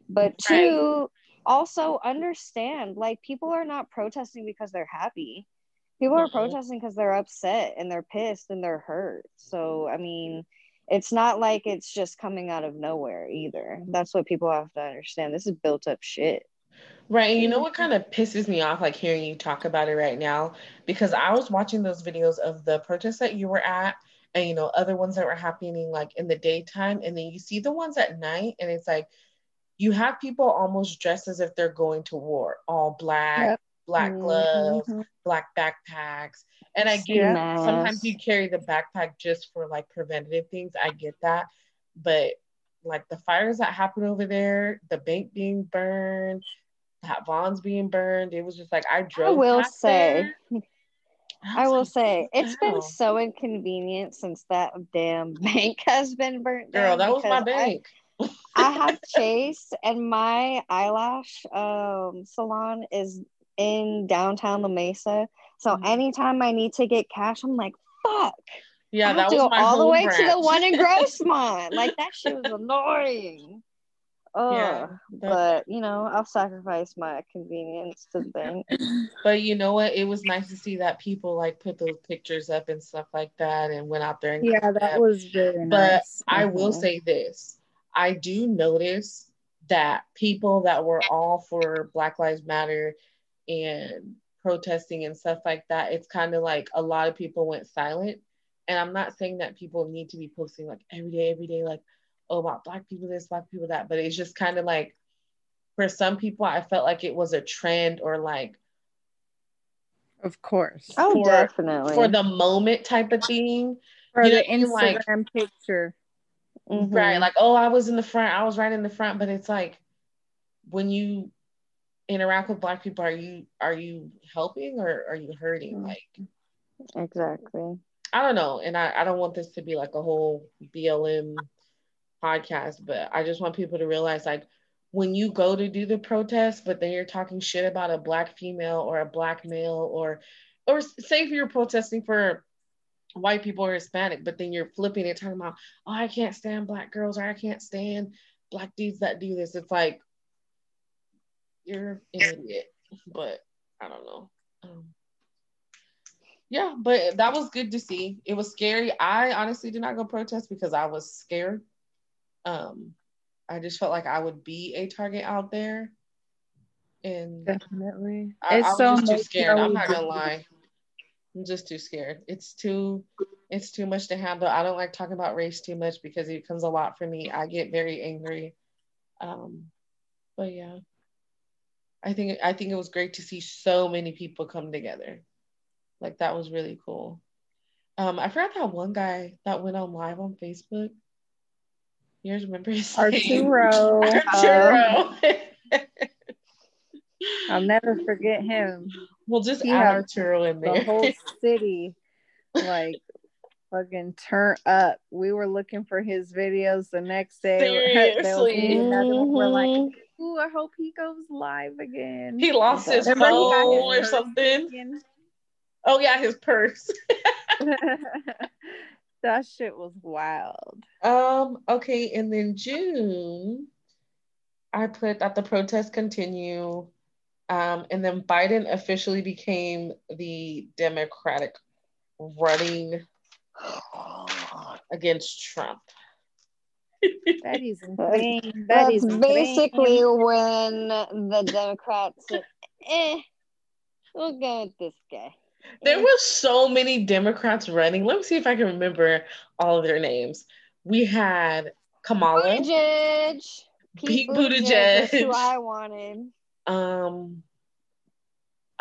but two right. also understand like people are not protesting because they're happy people are mm-hmm. protesting because they're upset and they're pissed and they're hurt so i mean it's not like it's just coming out of nowhere either that's what people have to understand this is built up shit Right. And you know mm-hmm. what kind of pisses me off, like hearing you talk about it right now? Because I was watching those videos of the protests that you were at and, you know, other ones that were happening like in the daytime. And then you see the ones at night and it's like, you have people almost dressed as if they're going to war, all black, yep. Black mm-hmm. gloves, mm-hmm. black backpacks. And I get yes. sometimes you carry the backpack just for like preventative things. I get that. But like the fires that happened over there, the bank being burned, that Vons being burned, it was just like I drove. [laughs] I will say, I, I will like, say, it's been so inconvenient since that damn [laughs] bank has been burnt. Girl, that was my bank. I, I have [laughs] Chase, and my eyelash um, salon is in downtown La Mesa. So mm-hmm. anytime I need to get cash, I'm like, fuck. Yeah, I that was to go all the way branch. to the one in Grossmont. [laughs] like that shit was annoying. Oh, yeah, but you know, I'll sacrifice my convenience to the [clears throat] But you know what? It was nice to see that people like put those pictures up and stuff like that and went out there and yeah, that was very nice. But I will mm-hmm. say this. I do notice that people that were all for Black Lives Matter and protesting and stuff like that, it's kind of like a lot of people went silent. And I'm not saying that people need to be posting like every day, every day, like, oh, about black people this, black people that, but it's just kind of like for some people, I felt like it was a trend or like of course. Oh, for, definitely. For the moment type of thing. For you the Instagram like, picture. Mm-hmm. Right. Like, oh, I was in the front. I was right in the front. But it's like when you interact with black people, are you are you helping or are you hurting? Mm-hmm. Like exactly. I don't know. And I, I don't want this to be like a whole BLM podcast, but I just want people to realize like when you go to do the protest, but then you're talking shit about a black female or a black male or or say if you're protesting for white people or Hispanic, but then you're flipping it talking about, oh, I can't stand black girls or I can't stand black dudes that do this. It's like you're an idiot, but I don't know. Um, yeah, but that was good to see. It was scary. I honestly did not go protest because I was scared um, I just felt like I would be a target out there. And definitely, I, it's I was so just too scared. I'm not gonna lie. I'm just too scared. It's too, it's too much to handle. I don't like talking about race too much because it becomes a lot for me. I get very angry. Um, but yeah, I think I think it was great to see so many people come together. Like that was really cool. Um, I forgot that one guy that went on live on Facebook you guys remember his Arturo. name? Arturo. [laughs] [laughs] I'll never forget him. We'll just he add Arturo in there. The whole [laughs] city, like, fucking turn up. We were looking for his videos the next day. Seriously. We're like, mm-hmm. Ooh, I hope he goes live again. He lost his phone or something. Again. Oh yeah, his purse. [laughs] [laughs] That shit was wild. Um, okay, and then June, I put that the protests continue. Um, and then Biden officially became the Democratic running [gasps] against Trump. That is [laughs] insane. That That's is basically insane. when the Democrats said, eh, we'll go with this guy. There were so many Democrats running. Let me see if I can remember all of their names. We had Kamala, Buttigieg, Pete, Pete Buttigieg. Buttigieg. who I wanted. Um,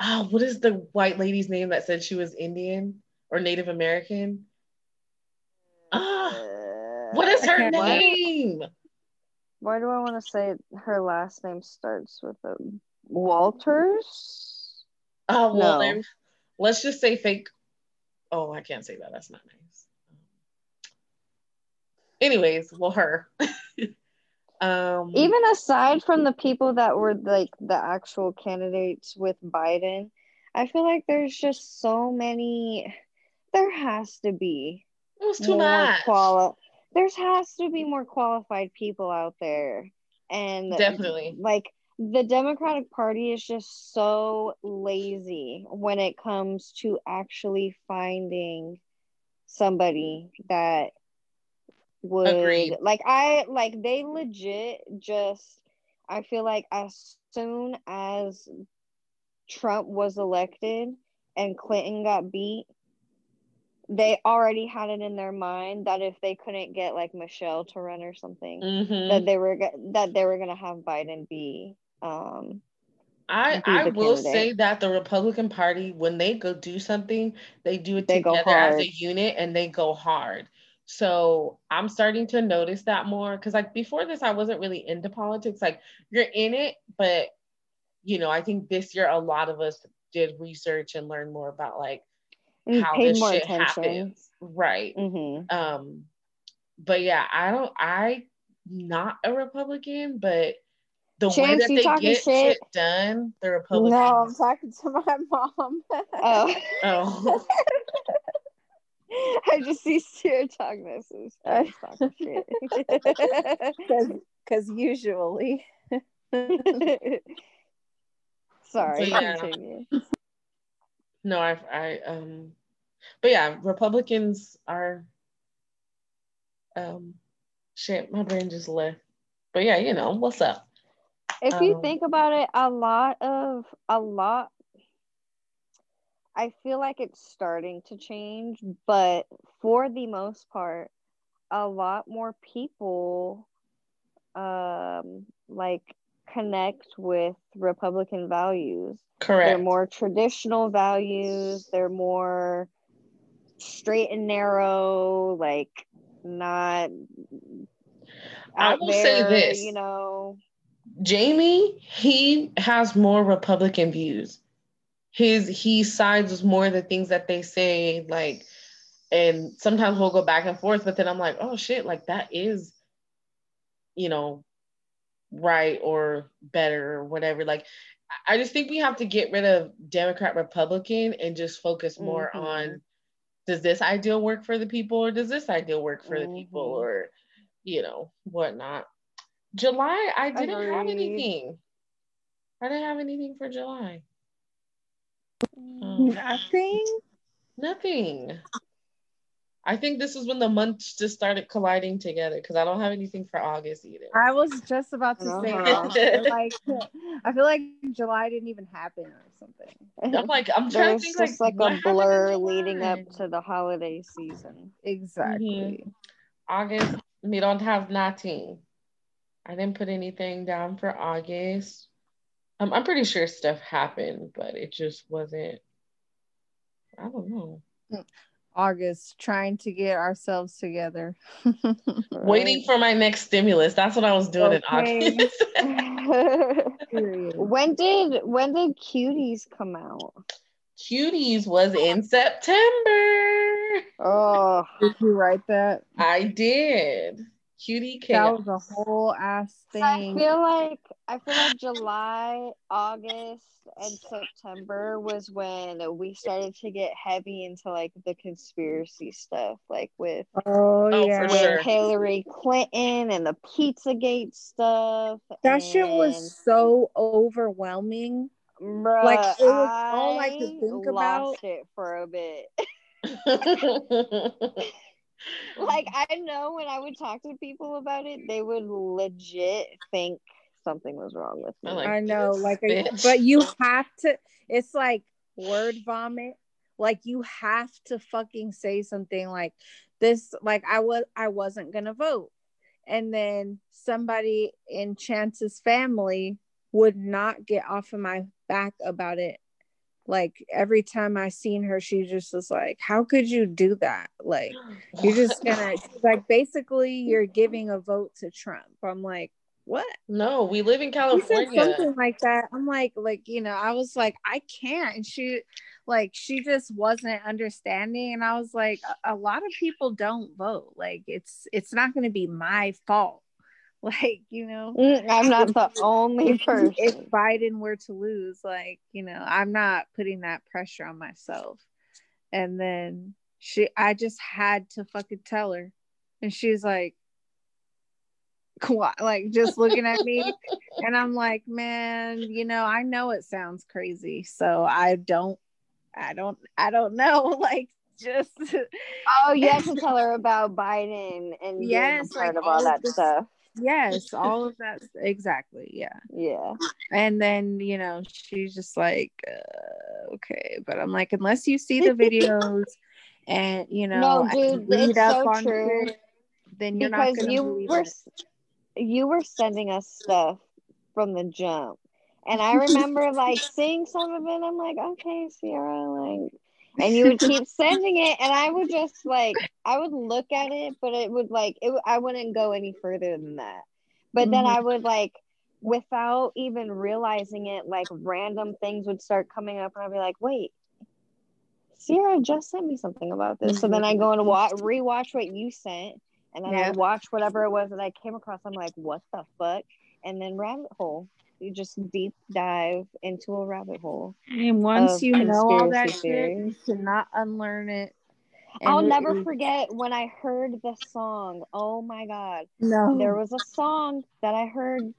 oh, what is the white lady's name that said she was Indian or Native American? Ah, what is her name? Why do I want to say her last name starts with a Walters? Oh well, no let's just say fake. Oh, I can't say that. That's not nice. Anyways, well, her. [laughs] Um, Even aside from the people that were like the actual candidates with Biden, I feel like there's just so many. There has to be it was too more much. quali- There's has to be more qualified people out there, and Definitely. like the Democratic Party is just so lazy when it comes to actually finding somebody that would Agreed. like I like they legit just I feel like as soon as Trump was elected and Clinton got beat they already had it in their mind that if they couldn't get like Michelle to run or something Mhm. that they were that they were gonna have Biden be um I I will candidate. say that the Republican Party, when they go do something, they do it They go together as a unit and they go hard. So I'm starting to notice that more because like before this, I wasn't really into politics. Like you're in it, but you know, I think this year a lot of us did research and learn more about like how this more shit attention. happens. Right. hmm Um, but yeah, I don't I not a Republican, but the way that they get shit? shit done, the Republicans. No, I'm talking to my [laughs] mom. Oh, Oh. [laughs] I just see Sierra talking this. is Chance talking shit. [laughs] Because usually. Sorry, So, yeah. continue. No, I, I, um, but yeah, Republicans are, um, shit, my brain just left. But yeah, you know, what's up? If you Um, think about it, a lot of a lot I feel like it's starting to change, but for the most part, a lot more people um like connect with Republican values. Correct. They're more traditional values, they're more straight and narrow, like not I will say this. you know. Jamie, he has more Republican views. His he sides with more of the things that they say, like, and sometimes we'll go back and forth, but then I'm like, oh shit, like that is, you know, right or better or whatever. Like, I just think we have to get rid of Democrat Republican and just focus more Mhm. on does this ideal work for the people or does this ideal work for the people Mhm. or you know whatnot. July, I didn't have anything. I didn't have anything for July. Mm. Um, Nothing. nothing. I think this is when the months just started colliding together because I don't have anything for August either. I was just about to say Uh-huh. like [laughs] I feel like July didn't even happen or something. I'm like, I'm trying to think just like, what a blur leading up to the holiday season. Exactly. August. We don't have nothing. I didn't put anything down for August. Um, I'm pretty sure stuff happened, but it just wasn't. I don't know. August, trying to get ourselves together. [laughs] Waiting for my next stimulus. That's what I was doing Okay. in August. [laughs] When did when did cuties come out? Cuties was in September. Oh, Did you write that? I did. Cutie That was a whole ass thing. I feel like I feel like July, August, and September was when we started to get heavy into like the conspiracy stuff, like with Oh, Oh, for yeah. with sure. Hillary Clinton and the Pizzagate stuff. That shit was so overwhelming. Bruh, Like, it was all I could think lost about. it for a bit. [laughs] [laughs] like I know when I would talk to people about it, they would legit think something was wrong with me. I'm like, I know, like, a, but you have to. It's like word vomit. Like you have to fucking say something like this. Like I was, I wasn't gonna vote, and then somebody in Chance's family would not get off of my back about it. Like every time I seen her, she just was like, "How could you do that? Like [gasps] you're just gonna like basically you're giving a vote to Trump." I'm like, "What?" no, we live in He said California. something like that. I'm like, like you know, I was like, I can't. And she, like, she just wasn't understanding. And I was like, a, a lot of people don't vote. Like, it's it's not going to be my fault. [laughs] Like, you know, Mm, I'm not the only person. if Biden were to lose, like, you know, I'm not putting that pressure on myself. And then she, I just had to fucking tell her. And she's like, [laughs] like just looking at me. [laughs] And I'm like, man, you know, I know it sounds crazy. So I don't, I don't, I don't know. Like, just, Oh, you had to tell her about Biden and Yes, like of all all that this- stuff. Yes, all of that. Exactly. Yeah. Yeah. And then, you know, she's just like, uh, okay. But I'm like, unless you see the [laughs] videos and, you know, No, dude, read it's up so on true. shit, then you're not Because going to you were it. you were sending us stuff from the jump. And I [laughs] remember like seeing some of it. I'm like, okay, Sierra, like and you would [laughs] keep sending it and i would just like i would look at it but it would like it i wouldn't go any further than that. But then Mhm. i would like without even realizing it like random things would start coming up and i'd be like wait sierra just sent me something about this. So then i go and watch rewatch what you sent and then Yeah. i watch whatever it was that i came across. I'm like what the fuck? And then rabbit hole you just deep dive into a rabbit hole And once you know all that conspiracy shit, you theories. cannot unlearn it. And I'll never is- forget when I heard the song. Oh my god. No. There was a song that I heard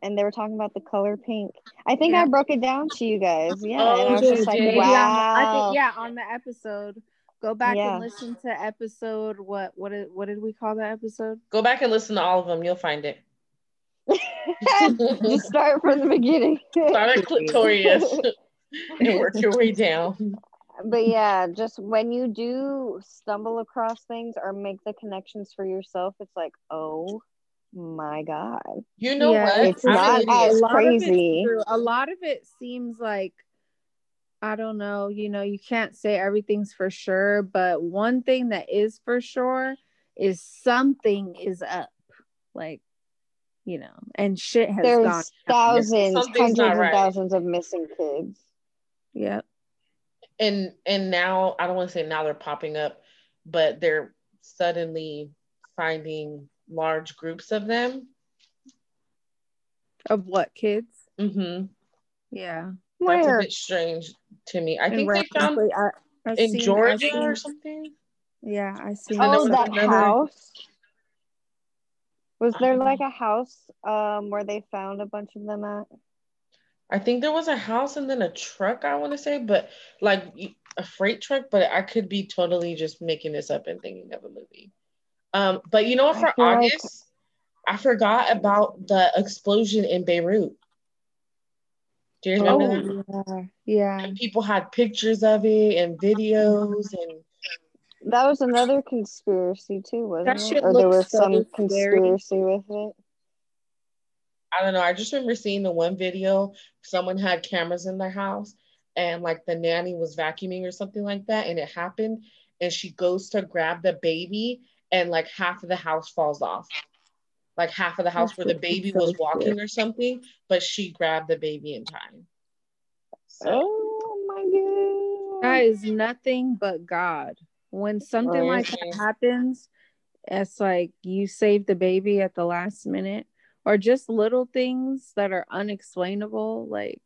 and they were talking about the color pink. I think Yeah. I broke it down to you guys. Yeah. Oh, and I was you just like, did. Maybe on wow. I think yeah, on the episode. Go back Yeah. and listen to episode what what did, what did we call that episode? Go back and listen to all of them. You'll find it. [laughs] just start from the beginning. Start at clitorius [laughs] and work your way down. but yeah, just when you do stumble across things or make the connections for yourself, it's like, oh my god. You know Yeah, what? it's I'm not an idiot. as a lot of it's crazy. A lot of it seems like I don't know, you know, you can't say everything's for sure, but one thing that is for sure is something is up. Like, you know, and shit has There's gone. thousands, hundreds not and thousands of missing kids. Yep. and and now I don't want to say now they're popping up, but they're suddenly finding large groups of them. Of what kids? Mm-hmm. Yeah. That's a bit strange to me. I And think they found I, in Georgia or something. Yeah, I see. Oh, that house. Was there Um, like a house um where they found a bunch of them at? I think there was a house and then a truck, I want to say, but like a freight truck, but I could be totally just making this up and thinking of a movie. Um, but you know what, for feel like- August, I forgot about the explosion in Beirut. Do you remember that? Oh, yeah. Yeah. And people had pictures of it and videos and That was another conspiracy too, wasn't That it? Or there was so some scary. conspiracy with it. I don't know. I just remember seeing the one video. Someone had cameras in their house, and like the nanny was vacuuming or something like that, and it happened. And she goes to grab the baby, and like half of the house falls off. Like half of the house where the baby was walking or something, but she grabbed the baby in time. So Oh my god. That is nothing but God. When something Right. like that happens, it's like you save the baby at the last minute, or just little things that are unexplainable. Like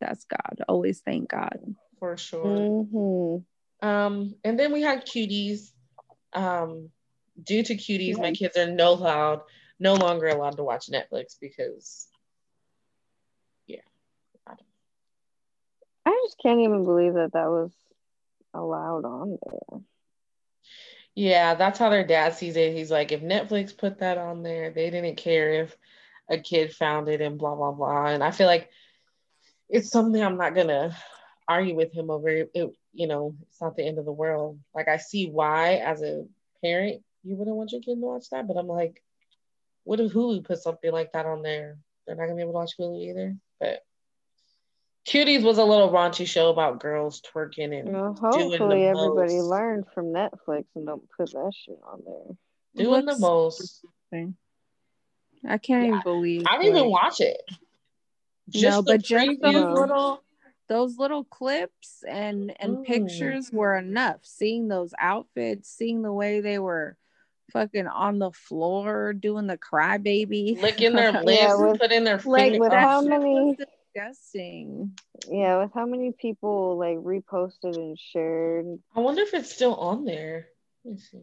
that's God. Always thank God. for sure. Mm-hmm. Um, and then we had cuties. Um, due to cuties, my kids are no allowed, no longer allowed to watch Netflix because, yeah, I I just can't even believe that that was allowed on there. yeah, that's how their dad sees it. He's like, if Netflix put that on there, they didn't care if a kid found it and blah blah blah. And I feel like it's something I'm not gonna argue with him over. It, you know, it's not the end of the world. Like I see why, as a parent, you wouldn't want your kid to watch that, but I'm like, what if Hulu put something like that on there? They're not gonna be able to watch Hulu either. But Cuties was a little raunchy show about girls twerking and Well, doing the hopefully everybody most. learned from Netflix and don't put that shit on there. doing the Looks- most. I can't Yeah, even believe. I didn't even watch it. no, but just those preview- little those little clips and and Mm. pictures were enough. Seeing those outfits, seeing the way they were fucking on the floor doing the crybaby. Licking their [laughs] lips, Yeah, with- putting their like finger. with how many- was disgusting. Yeah, with how many people like reposted and shared. I wonder if it's still on there. Let me see.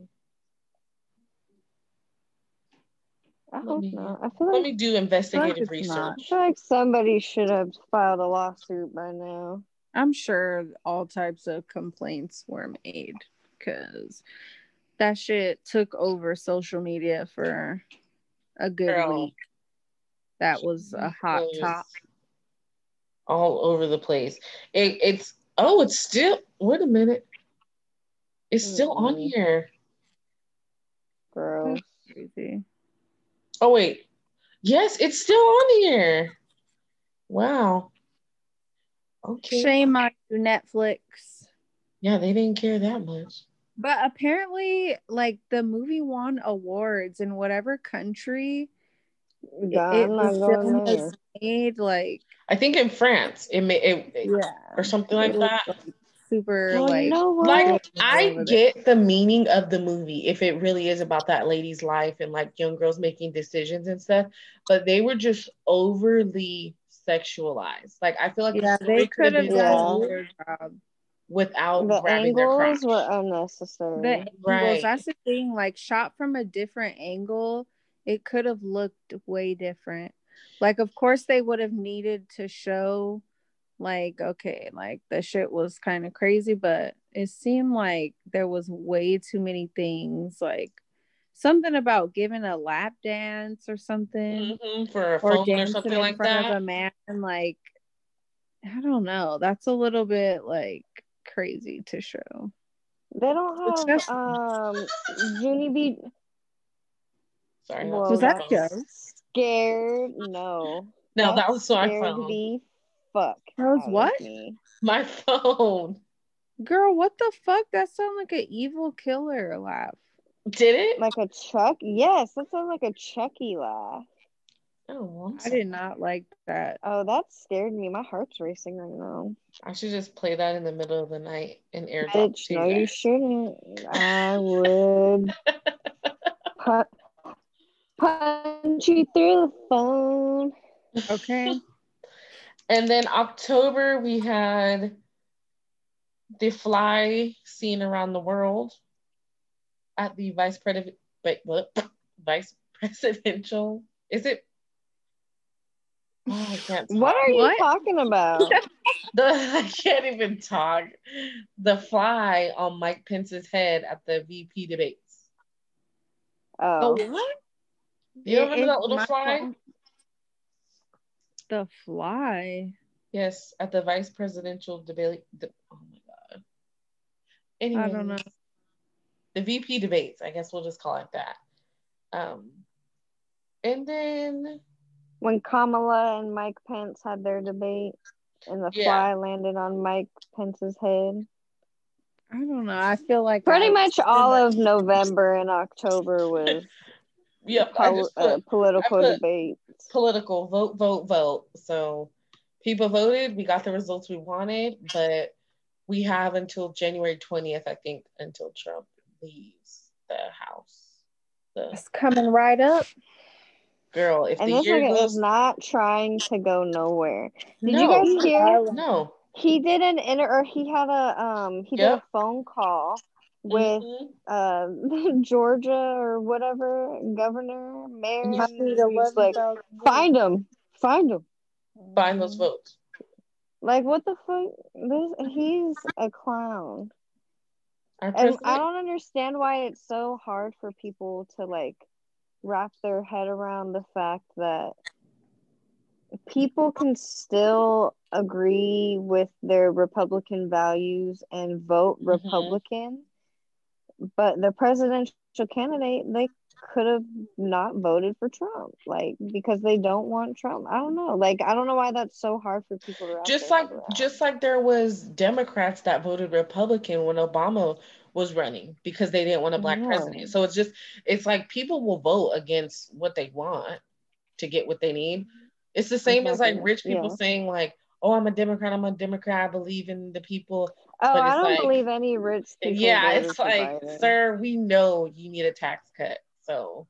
I Let hope me- not. I feel Let like me do investigative it's not. I research. feel like somebody should have filed a lawsuit by now. I'm sure all types of complaints were made because that shit took over social media for a good Girl. week. That was a hot Was top. All over the place. It, it's oh, it's still. Wait a minute. It's still on Mm-mm. here. Gross. Crazy. Oh wait. Yes, it's still on here. Wow. Okay. Shame on you, Netflix. Yeah, they didn't care that much. But apparently, like the movie won awards in whatever country God, it I'm not was going film there. was made. Like, I think in France, it may it, it- yeah, or something like that. super oh, Well, like you know? Like I Over there. get the meaning of the movie if it really is about that lady's life and like young girls making decisions and stuff, but they were just overly sexualized. Like I feel like yeah, story they could have done told. a better job. without The grabbing their angles were unnecessary. The angles, Right. that's the thing. Like shot from a different angle, it could have looked way different. Like, of course, they would have needed to show, like, okay, like the shit was kind of crazy, but it seemed like there was way too many things, like something about giving a lap dance or something, Mhm, for a or phone or dancing something in like front that. of a man. Like, I don't know. That's a little bit like crazy to show. They don't have Especially- um Junie B. Sorry, Whoa, Was that that's Joe? Scared? No. No, that was my scared phone. the fuck. That was what? me. My phone. Girl, what the fuck? That sounds like an evil killer laugh. Did it? Like a Chuck? Yes, that sounds like a Chucky laugh. oh, I'm I sorry. did not like that. Oh, that scared me. My heart's racing right now. I should just play that in the middle of the night and airdrop Bitch, to no, you you shouldn't. I would [laughs] pu- punch you through the phone. Okay. [laughs] And then October we had the fly seen around the world at the vice president wait, what? [laughs] vice presidential. Is it? Oh, I can't talk. What are you What? talking about? [laughs] The, I can't even talk. The fly on Mike Pence's head at the VP debates. Oh, what? You remember that little fly? phone- The fly. Yes, at the vice presidential debate. De- oh my god. Anyway, I don't know. The VP debates. I guess we'll just call it that. Um, and then when Kamala and Mike Pence had their debate and the Yeah. fly landed on Mike Pence's head. I don't know. I feel like Pretty much all of November and October was [laughs] yep, I pol- put uh, political debate. political vote, vote, vote. So people voted. We got the results we wanted, but we have until January twentieth, I think, until Trump leaves the house. The It's coming right up. girl, if And the this year nigga goes, is not trying to go nowhere. Did no, you guys hear? no. He did an inter or he had a um he did a phone call with Mhm. uh [laughs] Georgia or whatever governor, mayor. And and he he like, find him, find him. Find those votes. Like what the fuck? This he's a clown. And I don't understand why it's so hard for people to like wrap their head around the fact that people can still agree with their Republican values and vote Mhm. Republican, but the presidential candidate they could have not voted for Trump, like because they don't want Trump. I don't know. Like I don't know why that's so hard for people to just like just like there was Democrats that voted Republican when Obama was running because they didn't want a black Yeah. president. So it's just it's like people will vote against what they want to get what they need. It's the same as like rich people Yeah. saying like, "Oh, I'm a Democrat. I'm a Democrat. I believe in the people." Oh, I don't like- believe any rich people. yeah, it's like, Biden. sir, we know you need a tax cut. So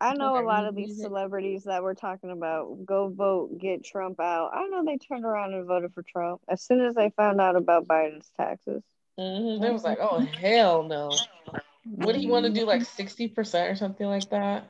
I know a lot of these celebrities that we're talking about go vote, get Trump out. I know they turned around and voted for Trump as soon as they found out about Biden's taxes. mhm, they was like, oh hell no. What do you want to do? Like 60% or something like that?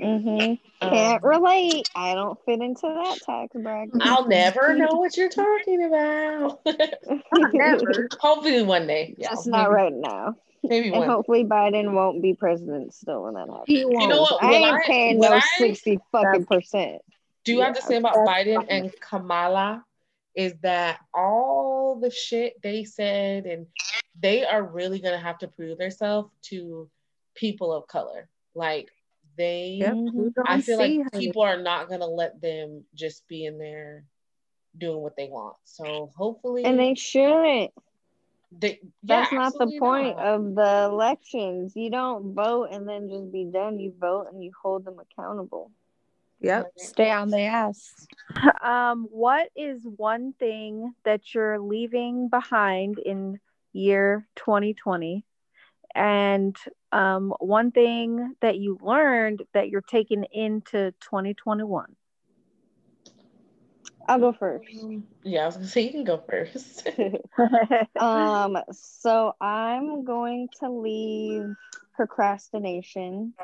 Mm-hmm. Um, Can't relate. I don't fit into that tax bracket. I'll never know what you're talking about. [laughs] Never. Hopefully one day. Yeah, Just not maybe, right now. Maybe And one. hopefully Biden won't be president still when that happens. He won't. You know what? I What ain't I- paying what no I- sixty fucking percent. do you have to say about Biden fine. and Kamala is that all the shit they said and they are really gonna have to prove themselves to people of color. Like they Yep. I feel see, like honey. people are not gonna let them just be in there doing what they want. So hopefully And they shouldn't. they, yeah, That's not the point not. of the elections. You don't vote and then just be done. You vote and you hold them accountable. Yep. Right. Stay on the ass. Um, what is one thing that you're leaving behind in year 2020? And um, one thing that you learned that you're taking into 2021. I'll go first. Yeah, I was gonna say you can go first. [laughs] [laughs] um, so I'm going to leave procrastination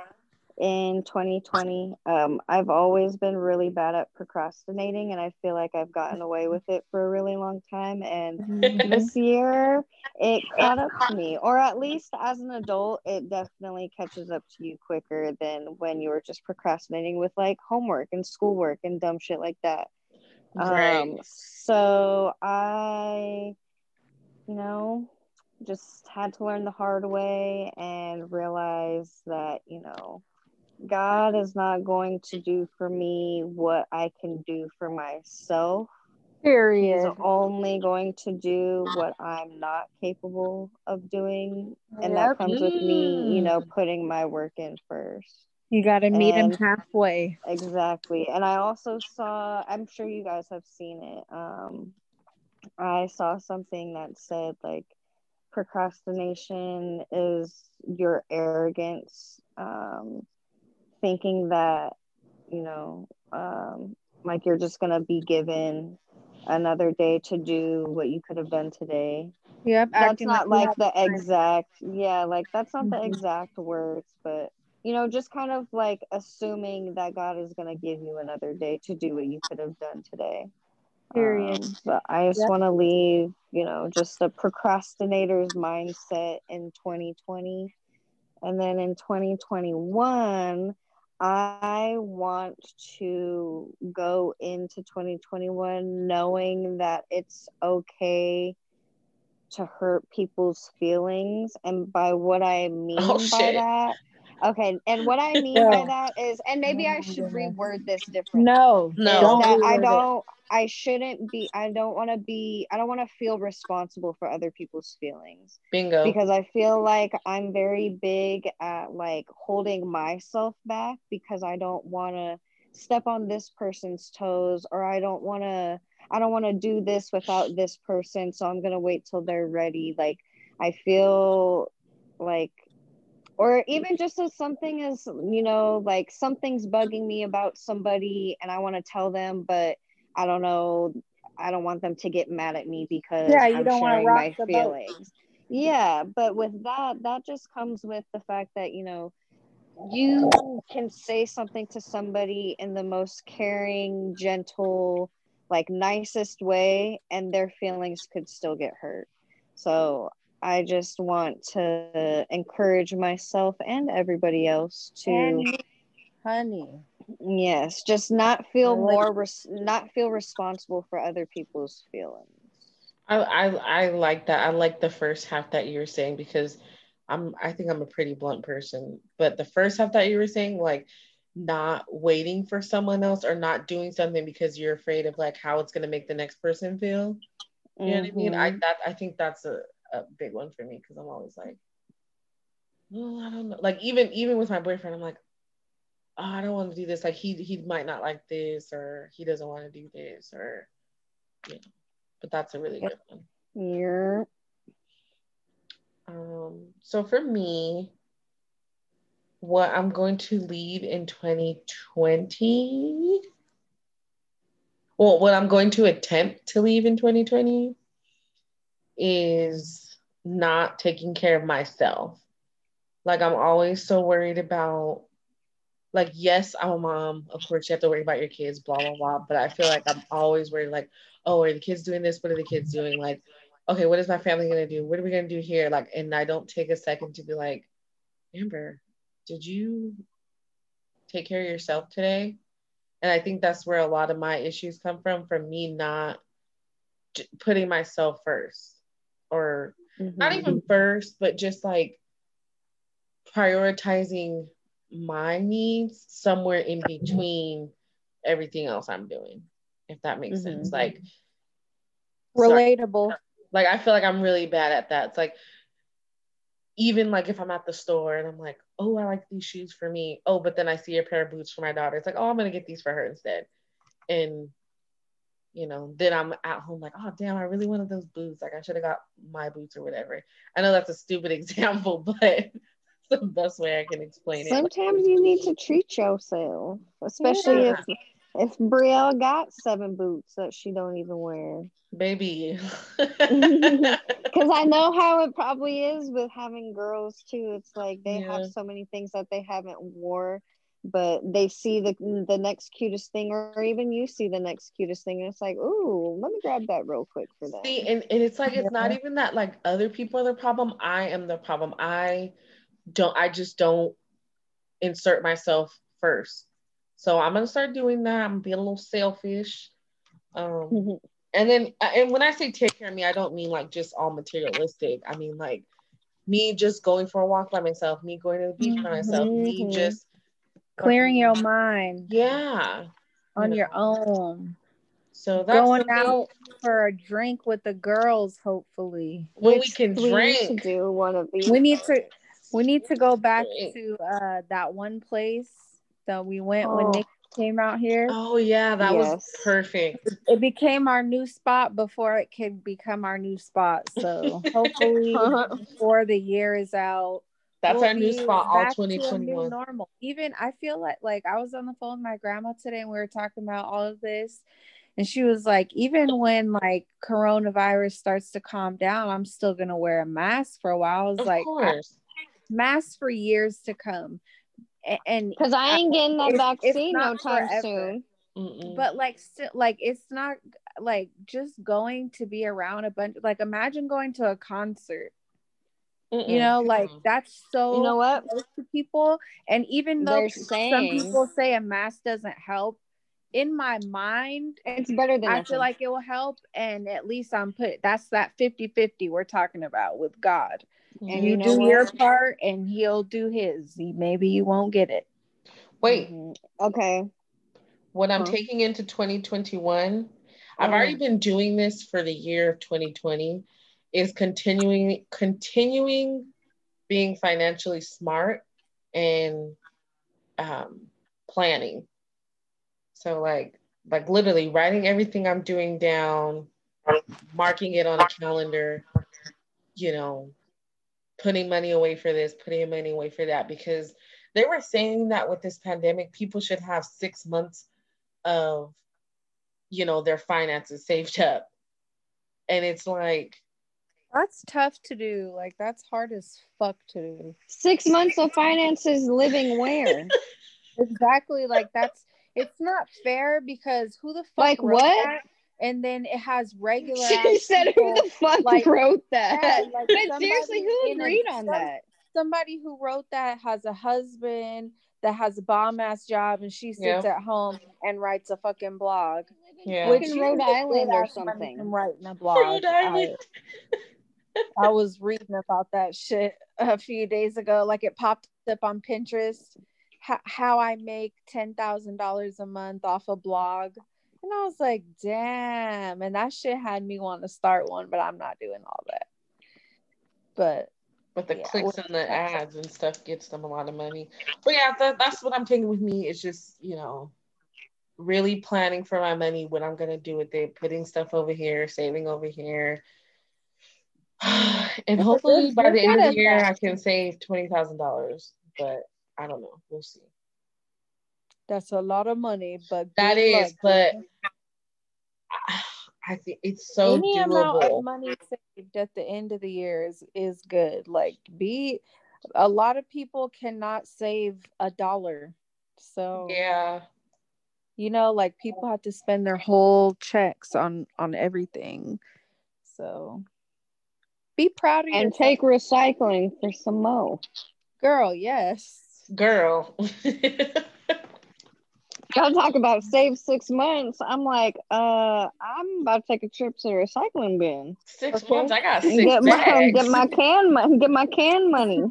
in 2020. Um, I've always been really bad at procrastinating, and I feel like I've gotten away [laughs] with it for a really long time. And this [laughs] year, it caught up to me, or at least as an adult, it definitely catches up to you quicker than when you were just procrastinating with like homework and schoolwork and dumb shit like that. Right. Um, so I, you know, just had to learn the hard way and realize that, you know, God is not going to do for me what I can do for myself. He's Period. only going to do what I'm not capable of doing. And Yep. that comes with me, you know, Mm. putting my work in first. You got to meet him halfway. Exactly. And I also saw, I'm sure you guys have seen it. Um, I saw something that said like procrastination is your arrogance, um, thinking that, you know, um, like you're just going to be given another day to do what you could have done today Yep. that's not like the exact yeah like that's not the Mhm. exact words but you know just kind of like assuming that god is going to give you another day to do what you could have done today Period. Um, but i just Yep. want to leave you know just a procrastinator's mindset in 2020 and then in 2021 I want to go into 2021 knowing that it's okay to hurt people's feelings. And by what I [laughs] oh, mean Oh, by shit. that, okay, and what I mean by that is, and maybe I oh, should reword this differently No. No. is Don't that I reword it. I shouldn't be I don't want to be I don't want to feel responsible for other people's feelings. Bingo. because I feel like I'm very big at like holding myself back because I don't want to step on this person's toes or I don't want to I don't want to do this without this person so I'm going to wait till they're ready. Like I feel like or even just as something as you know like something's bugging me about somebody and I want to tell them but I don't know I don't want them to get mad at me because Yeah, you I'm don't sharing rock my the boat. feelings yeah but with that that just comes with the fact that you know you can say something to somebody in the most caring gentle like nicest way and their feelings could still get hurt so i just want to encourage myself and everybody else to And honey. Yes just not feel like- more res- not feel responsible for other people's feelings I, I I like that. I like the first half that you were saying because I'm I think I'm a pretty blunt person. But the first half that you were saying, like not waiting for someone else or not doing something because you're afraid of like how it's gonna make the next person feel. You know what I mean? I Mhm. that I think that's a, a big one for me because I'm always like, well, I don't know. Like even even with my boyfriend, I'm like, oh, I don't want to do this. Like he he might not like this or he doesn't want to do this or you know. But that's a really good one. Yeah. Um, so for me, what I'm going to leave in 2020, well, what I'm going to attempt to leave in 2020 is not taking care of myself. Like I'm always so worried about like yes, I'm a mom. Of course, you have to worry about your kids, blah blah blah. But I feel like I'm always worried, like, oh, are the kids doing this? What are the kids doing? Like, okay, what is my family gonna do? What are we gonna do here? Like, and I don't take a second to be like, Amber, did you take care of yourself today? And I think that's where a lot of my issues come from, from me not putting myself first or mm-hmm. not even first, but just like prioritizing my needs somewhere in between everything else I'm doing, if that makes mm-hmm. sense. Like relatable. like I feel like I'm really bad at that. It's like even like if I'm at the store and I'm like, oh, I like these shoes for me. Oh, but then I see a pair of boots for my daughter. It's like, oh, I'm gonna get these for her instead. And you know, then I'm at home like, oh damn, I really wanted those boots. Like I should have got my boots or whatever. I know that's a stupid [laughs] example, but [laughs] the best way I can explain Sometimes it. Sometimes you need to treat yourself, especially yeah. if if Brielle got seven boots that she don't even wear. Baby. [laughs] Because I know [laughs] how it probably is with having girls too. It's like they yeah. have so many things that they haven't wore but they see the the next cutest thing or even you see the next cutest thing and it's like ooh let me grab that real quick for them see and, and it's like it's not even that like other people are the problem i am the problem i don't i just don't insert myself first so i'm gonna start doing that i'm being a little selfish um mm-hmm. [laughs] and then uh, and when i say take care of me i don't mean like just all materialistic i mean like me just going for a walk by myself me going to the beach by myself mm-hmm. me just clearing your mind. Yeah. On your own. So that's going out for a drink with the girls, hopefully. When we can drink. we drink. do one of these. We need to we need to go back to uh that one place that we went oh. when Nick came out here. Oh yeah, that yes. was perfect. It became our new spot before it could become our new spot. So [laughs] hopefully [laughs] before the year is out, that's our new spot all 2021. Normal. Even I feel like like I was on the phone with my grandma today and we were talking about all of this. And she was like, even when like coronavirus starts to calm down, I'm still gonna wear a mask for a while. I was of like, mask for years to come. And because I ain't uh, getting that vaccine no time forever. soon. Mm-mm. But like still like it's not like just going to be around a bunch like imagine going to a concert Mm-mm. You know, like that's so you know what to people. And even though saying, some people say a mask doesn't help, in my mind, it's better than I nothing. feel like it will help. And at least I'm put that's that 50-50 we're talking about with God. And you, you know do what? your part and he'll do his. Maybe you won't get it. Wait. Mm-hmm. Okay. What I'm huh? taking into 2021, I've already mm-hmm. been doing this for the year of 2020 is continuing continuing being financially smart and um, planning. So like like literally writing everything I'm doing down, marking it on a calendar, you know, putting money away for this, putting money away for that, because they were saying that with this pandemic, people should have six months of, you know, their finances saved up. And it's like, that's tough to do. Like that's hard as fuck to do. Six months of finances living where? [laughs] exactly. Like that's it's not fair because who the fuck like what? That? And then it has regular. She said, people, "Who the fuck like, wrote that?" Yeah, like but seriously, who agreed on that? Somebody who wrote that has a husband that has a bomb ass job, and she sits at home and writes a fucking blog. Yeah, which in Rhode Island or something. I'm writing a blog. Rhode Island. [laughs] I was reading about that shit a few days ago. Like it popped up on Pinterest. How, how I make ten thousand dollars a month off a blog, and I was like, damn. And that shit had me want to start one, but I'm not doing all that. But but the yeah, clicks and the ads and stuff gets them a lot of money. But yeah, that, that's what I'm taking with me. Is just you know, really planning for my money, what I'm gonna do with it, putting stuff over here, saving over here [sighs] and hopefully by the end of the year, I can save twenty thousand dollars. But I don't know. We'll see. That's a lot of money, but that is. Luck. But I think it's so any doable. amount of money saved at the end of the year is is good. Like, be a lot of people cannot save a dollar, so yeah, you know, like people have to spend their whole checks on on everything. So be proud of and yourself. take recycling for some mo. Girl, yes. Girl. [laughs] Y'all talk about save six months. I'm like, uh, I'm about to take a trip to the recycling bin. Six okay? months. I got six get my get my can money. Get my can money.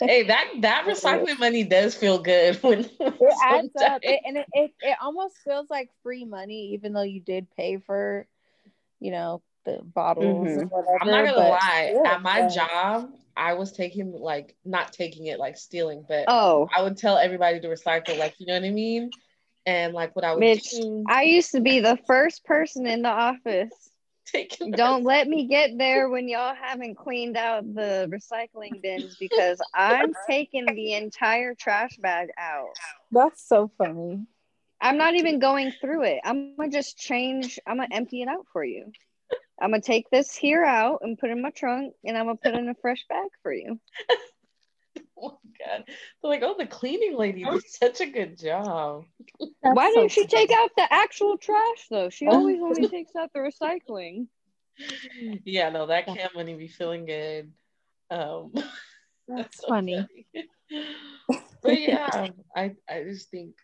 hey, that that recycling money does feel good [laughs] when it adds up, it, and it, it it almost feels like free money, even though you did pay for, you know, the bottles mm-hmm. whatever, I'm not gonna lie. Yeah, At my job, I was taking like not taking it like stealing, but oh, I would tell everybody to recycle. Like you know what I mean? And like what I would Mitch, do. [laughs] I used to be the first person in the office. Don't let me get there when y'all haven't cleaned out the recycling bins because I'm taking the entire trash bag out. That's so funny. I'm not even going through it. I'm gonna just change. I'm gonna empty it out for you. I'm gonna take this here out and put in my trunk, and I'm gonna put in a fresh bag for you. [laughs] oh god! They're like, oh, the cleaning lady did such a good job. That's Why so didn't she take out the actual trash though? She always [laughs] only takes out the recycling. Yeah, no, that can't money be feeling good. Um, that's, [laughs] that's so funny. funny. but yeah, I I just think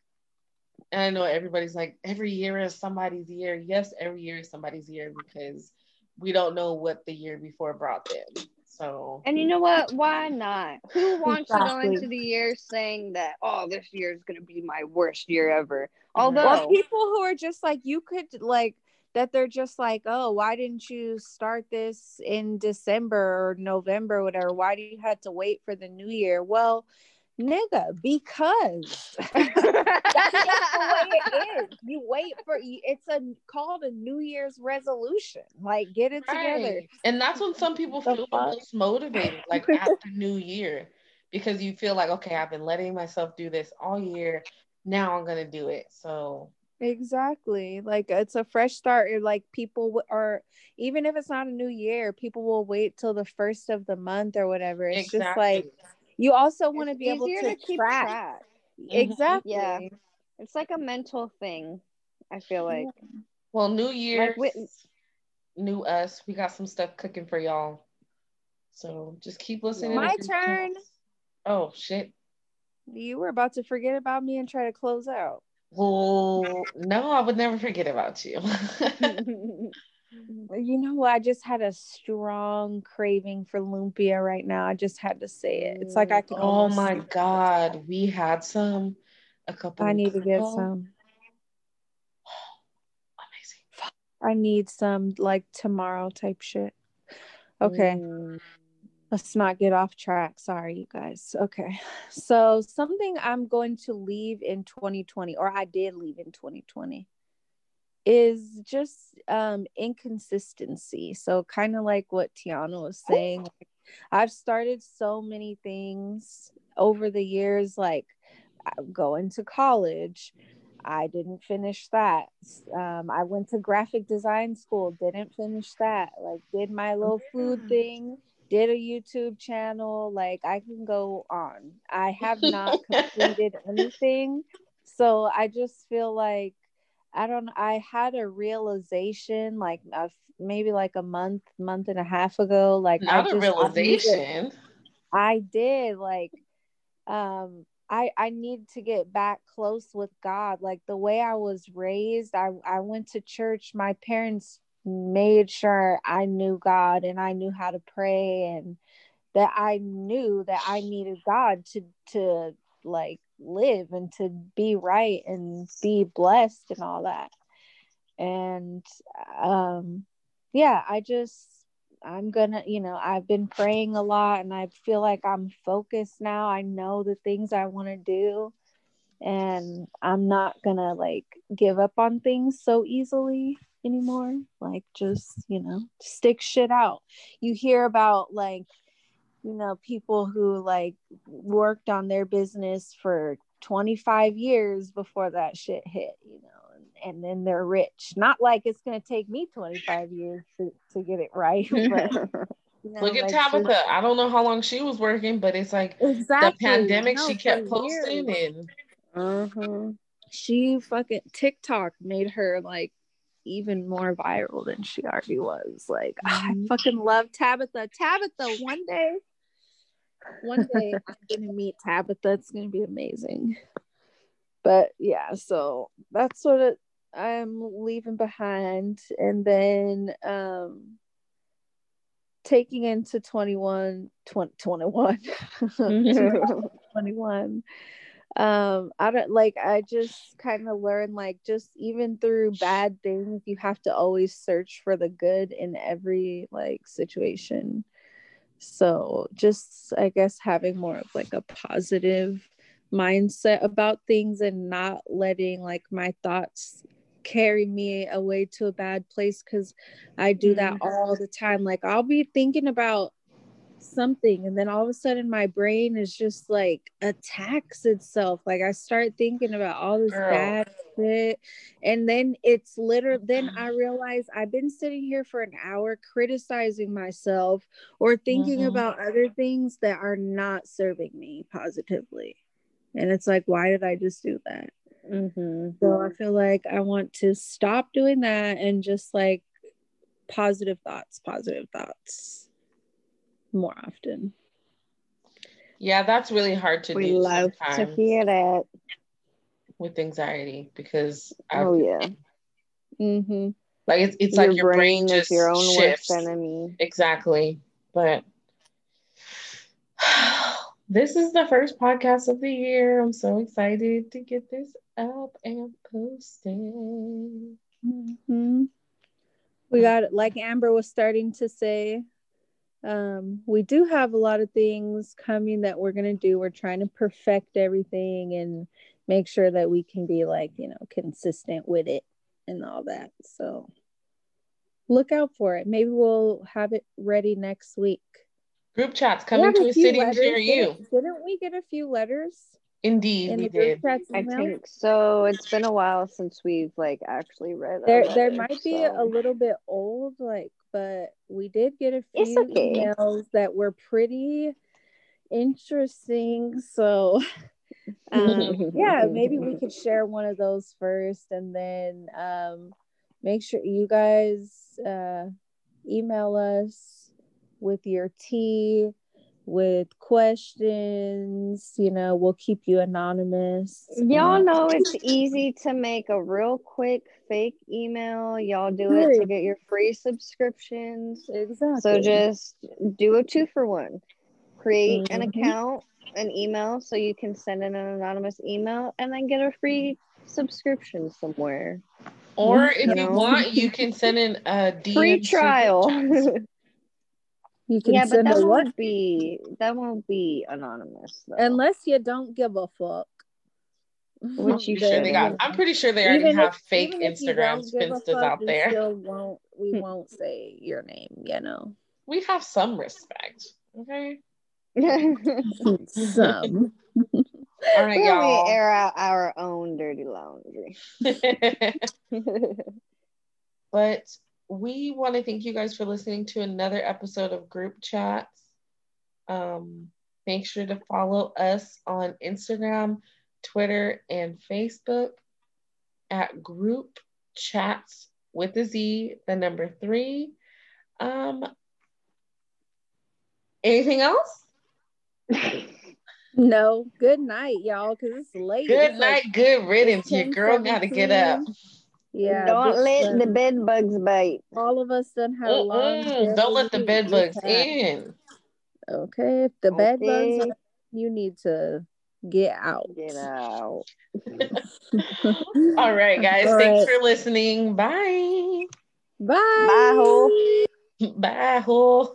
and I know everybody's like, every year is somebody's year. Yes, every year is somebody's year because we don't know what the year before brought them. So And you know what? Why not? Who wants exactly. to go into the year saying that, oh, this year is gonna be my worst year ever? Although well, people who are just like you could like that they're just like, oh, why didn't you start this in December or November or whatever? Why do you have to wait for the new year? Well, nigga because [laughs] [laughs] that's the way it is you wait for it's a called a new year's resolution like get it right. together and that's when some people the feel fuck? most motivated like after new year because you feel like okay i've been letting myself do this all year now i'm gonna do it so exactly like it's a fresh start like people are even if it's not a new year people will wait till the first of the month or whatever it's exactly. just like you also want to be able to, to keep track. track. Mm-hmm. Exactly. Yeah. It's like a mental thing, I feel like. Well, New Year, like new us. We got some stuff cooking for y'all. So just keep listening. My turn. Oh shit. You were about to forget about me and try to close out. Well, no, I would never forget about you. [laughs] [laughs] [laughs] You know what? I just had a strong craving for lumpia right now. I just had to say it. It's like I can. Oh my god, we had some a couple. I need to get some. [gasps] Amazing. I need some like tomorrow type shit. Okay. Mm. Let's not get off track. Sorry, you guys. Okay. So, something I'm going to leave in 2020, or I did leave in 2020 is just um inconsistency. So kind of like what tiana was saying i've started so many things over the years like going to college i didn't finish that. Um, i went to graphic design school didn't finish that. Like did my little food thing did a youtube channel like i can go on. I have not [laughs] completed anything so i just feel like I don't I had a realization like a, maybe like a month month and a half ago like not I a realization. I did like um I I need to get back close with God. Like the way I was raised I I went to church my parents made sure I knew God and I knew how to pray and that I knew that I needed God to to like live and to be right and be blessed and all that and um yeah i just i'm gonna you know i've been praying a lot and i feel like i'm focused now i know the things i want to do and i'm not gonna like give up on things so easily anymore. Like, just, you know, stick shit out. You hear about, like, you know, people who like worked on their business for 25 years before that shit hit, you know, and, and then they're rich. Not like it's going to take me 25 years to, to get it right, [laughs] but you know, Look at like Tabitha. Just, I don't know how long she was working, but it's like exactly. the pandemic. No, she kept posting years. and. Uh-huh. She fucking TikTok made her like even more viral than she already was. Like mm-hmm. I fucking love Tabitha. Tabitha, one day, one day [laughs] I'm gonna meet Tabitha. It's gonna be amazing. But yeah, so that's what it, I'm leaving behind, and then um taking into 21 20, 21 [laughs] 21 um i don't like i just kind of learned like just even through bad things you have to always search for the good in every like situation so just i guess having more of like a positive mindset about things and not letting like my thoughts carry me away to a bad place because i do that mm-hmm. all the time like i'll be thinking about something and then all of a sudden my brain is just like attacks itself like i start thinking about all this Girl. bad shit and then it's literally then i realize i've been sitting here for an hour criticizing myself or thinking mm-hmm. about other things that are not serving me positively and it's like why did i just do that mm-hmm. so i feel like i want to stop doing that and just like positive thoughts positive thoughts more often. Yeah, that's really hard to we do. We love to hear that. With anxiety because oh I've, yeah, mm-hmm. like it's it's your like your brain, brain just your own shifts. worst enemy. Exactly, but [sighs] this is the first podcast of the year. I'm so excited to get this up and posted. Mm-hmm. We got it like Amber was starting to say um, we do have a lot of things coming that we're going to do. We're trying to perfect everything and make sure that we can be like, you know, consistent with it and all that. So look out for it. Maybe we'll have it ready next week. Group chats coming to a city letters. near you. Didn't, didn't we get a few letters? Indeed, we did. I think so. It's been a while since we've like actually read. There, there might so. be a little bit old, like but we did get a few okay. emails that were pretty interesting. So, [laughs] um, yeah, maybe we could [laughs] share one of those first and then um, make sure you guys uh, email us with your tea with questions. You know, we'll keep you anonymous. Y'all know it's [laughs] easy to make a real quick fake email. Y'all do it to get your free subscriptions. Exactly. So just do a two for one. Create mm-hmm. an account, an email, so you can send in an anonymous email and then get a free subscription somewhere. Or if you, know? want, you can send in a DM free trial. [laughs] You can yeah, but that won't what? be that won't be anonymous though. unless you don't give a fuck. Which you sure they got. I'm pretty sure they already even have if, fake Instagram finstas out there. Still won't we [laughs] won't say your name? You know. We have some respect. Okay. [laughs] some. [laughs] All right, y'all. We air out our own dirty laundry. but we want to thank you guys for listening to another episode of Group Chats. Um, make sure to follow us on Instagram, Twitter, and Facebook at Group Chats with a Z, the number three. Um, anything else? [laughs] no. Good night, y'all, because it's late. Good it's night, like, good riddance. Your girl got to get up. Yeah. Don't let the bed bugs bite. All of us done had mm long. Don't let the bed bugs in. Okay. If the okay. bed bugs, are, you need to get out. Get out. [laughs] All right, guys. All Thanks right. for listening. Bye. Bye. Bye. Ho. Bye. Ho.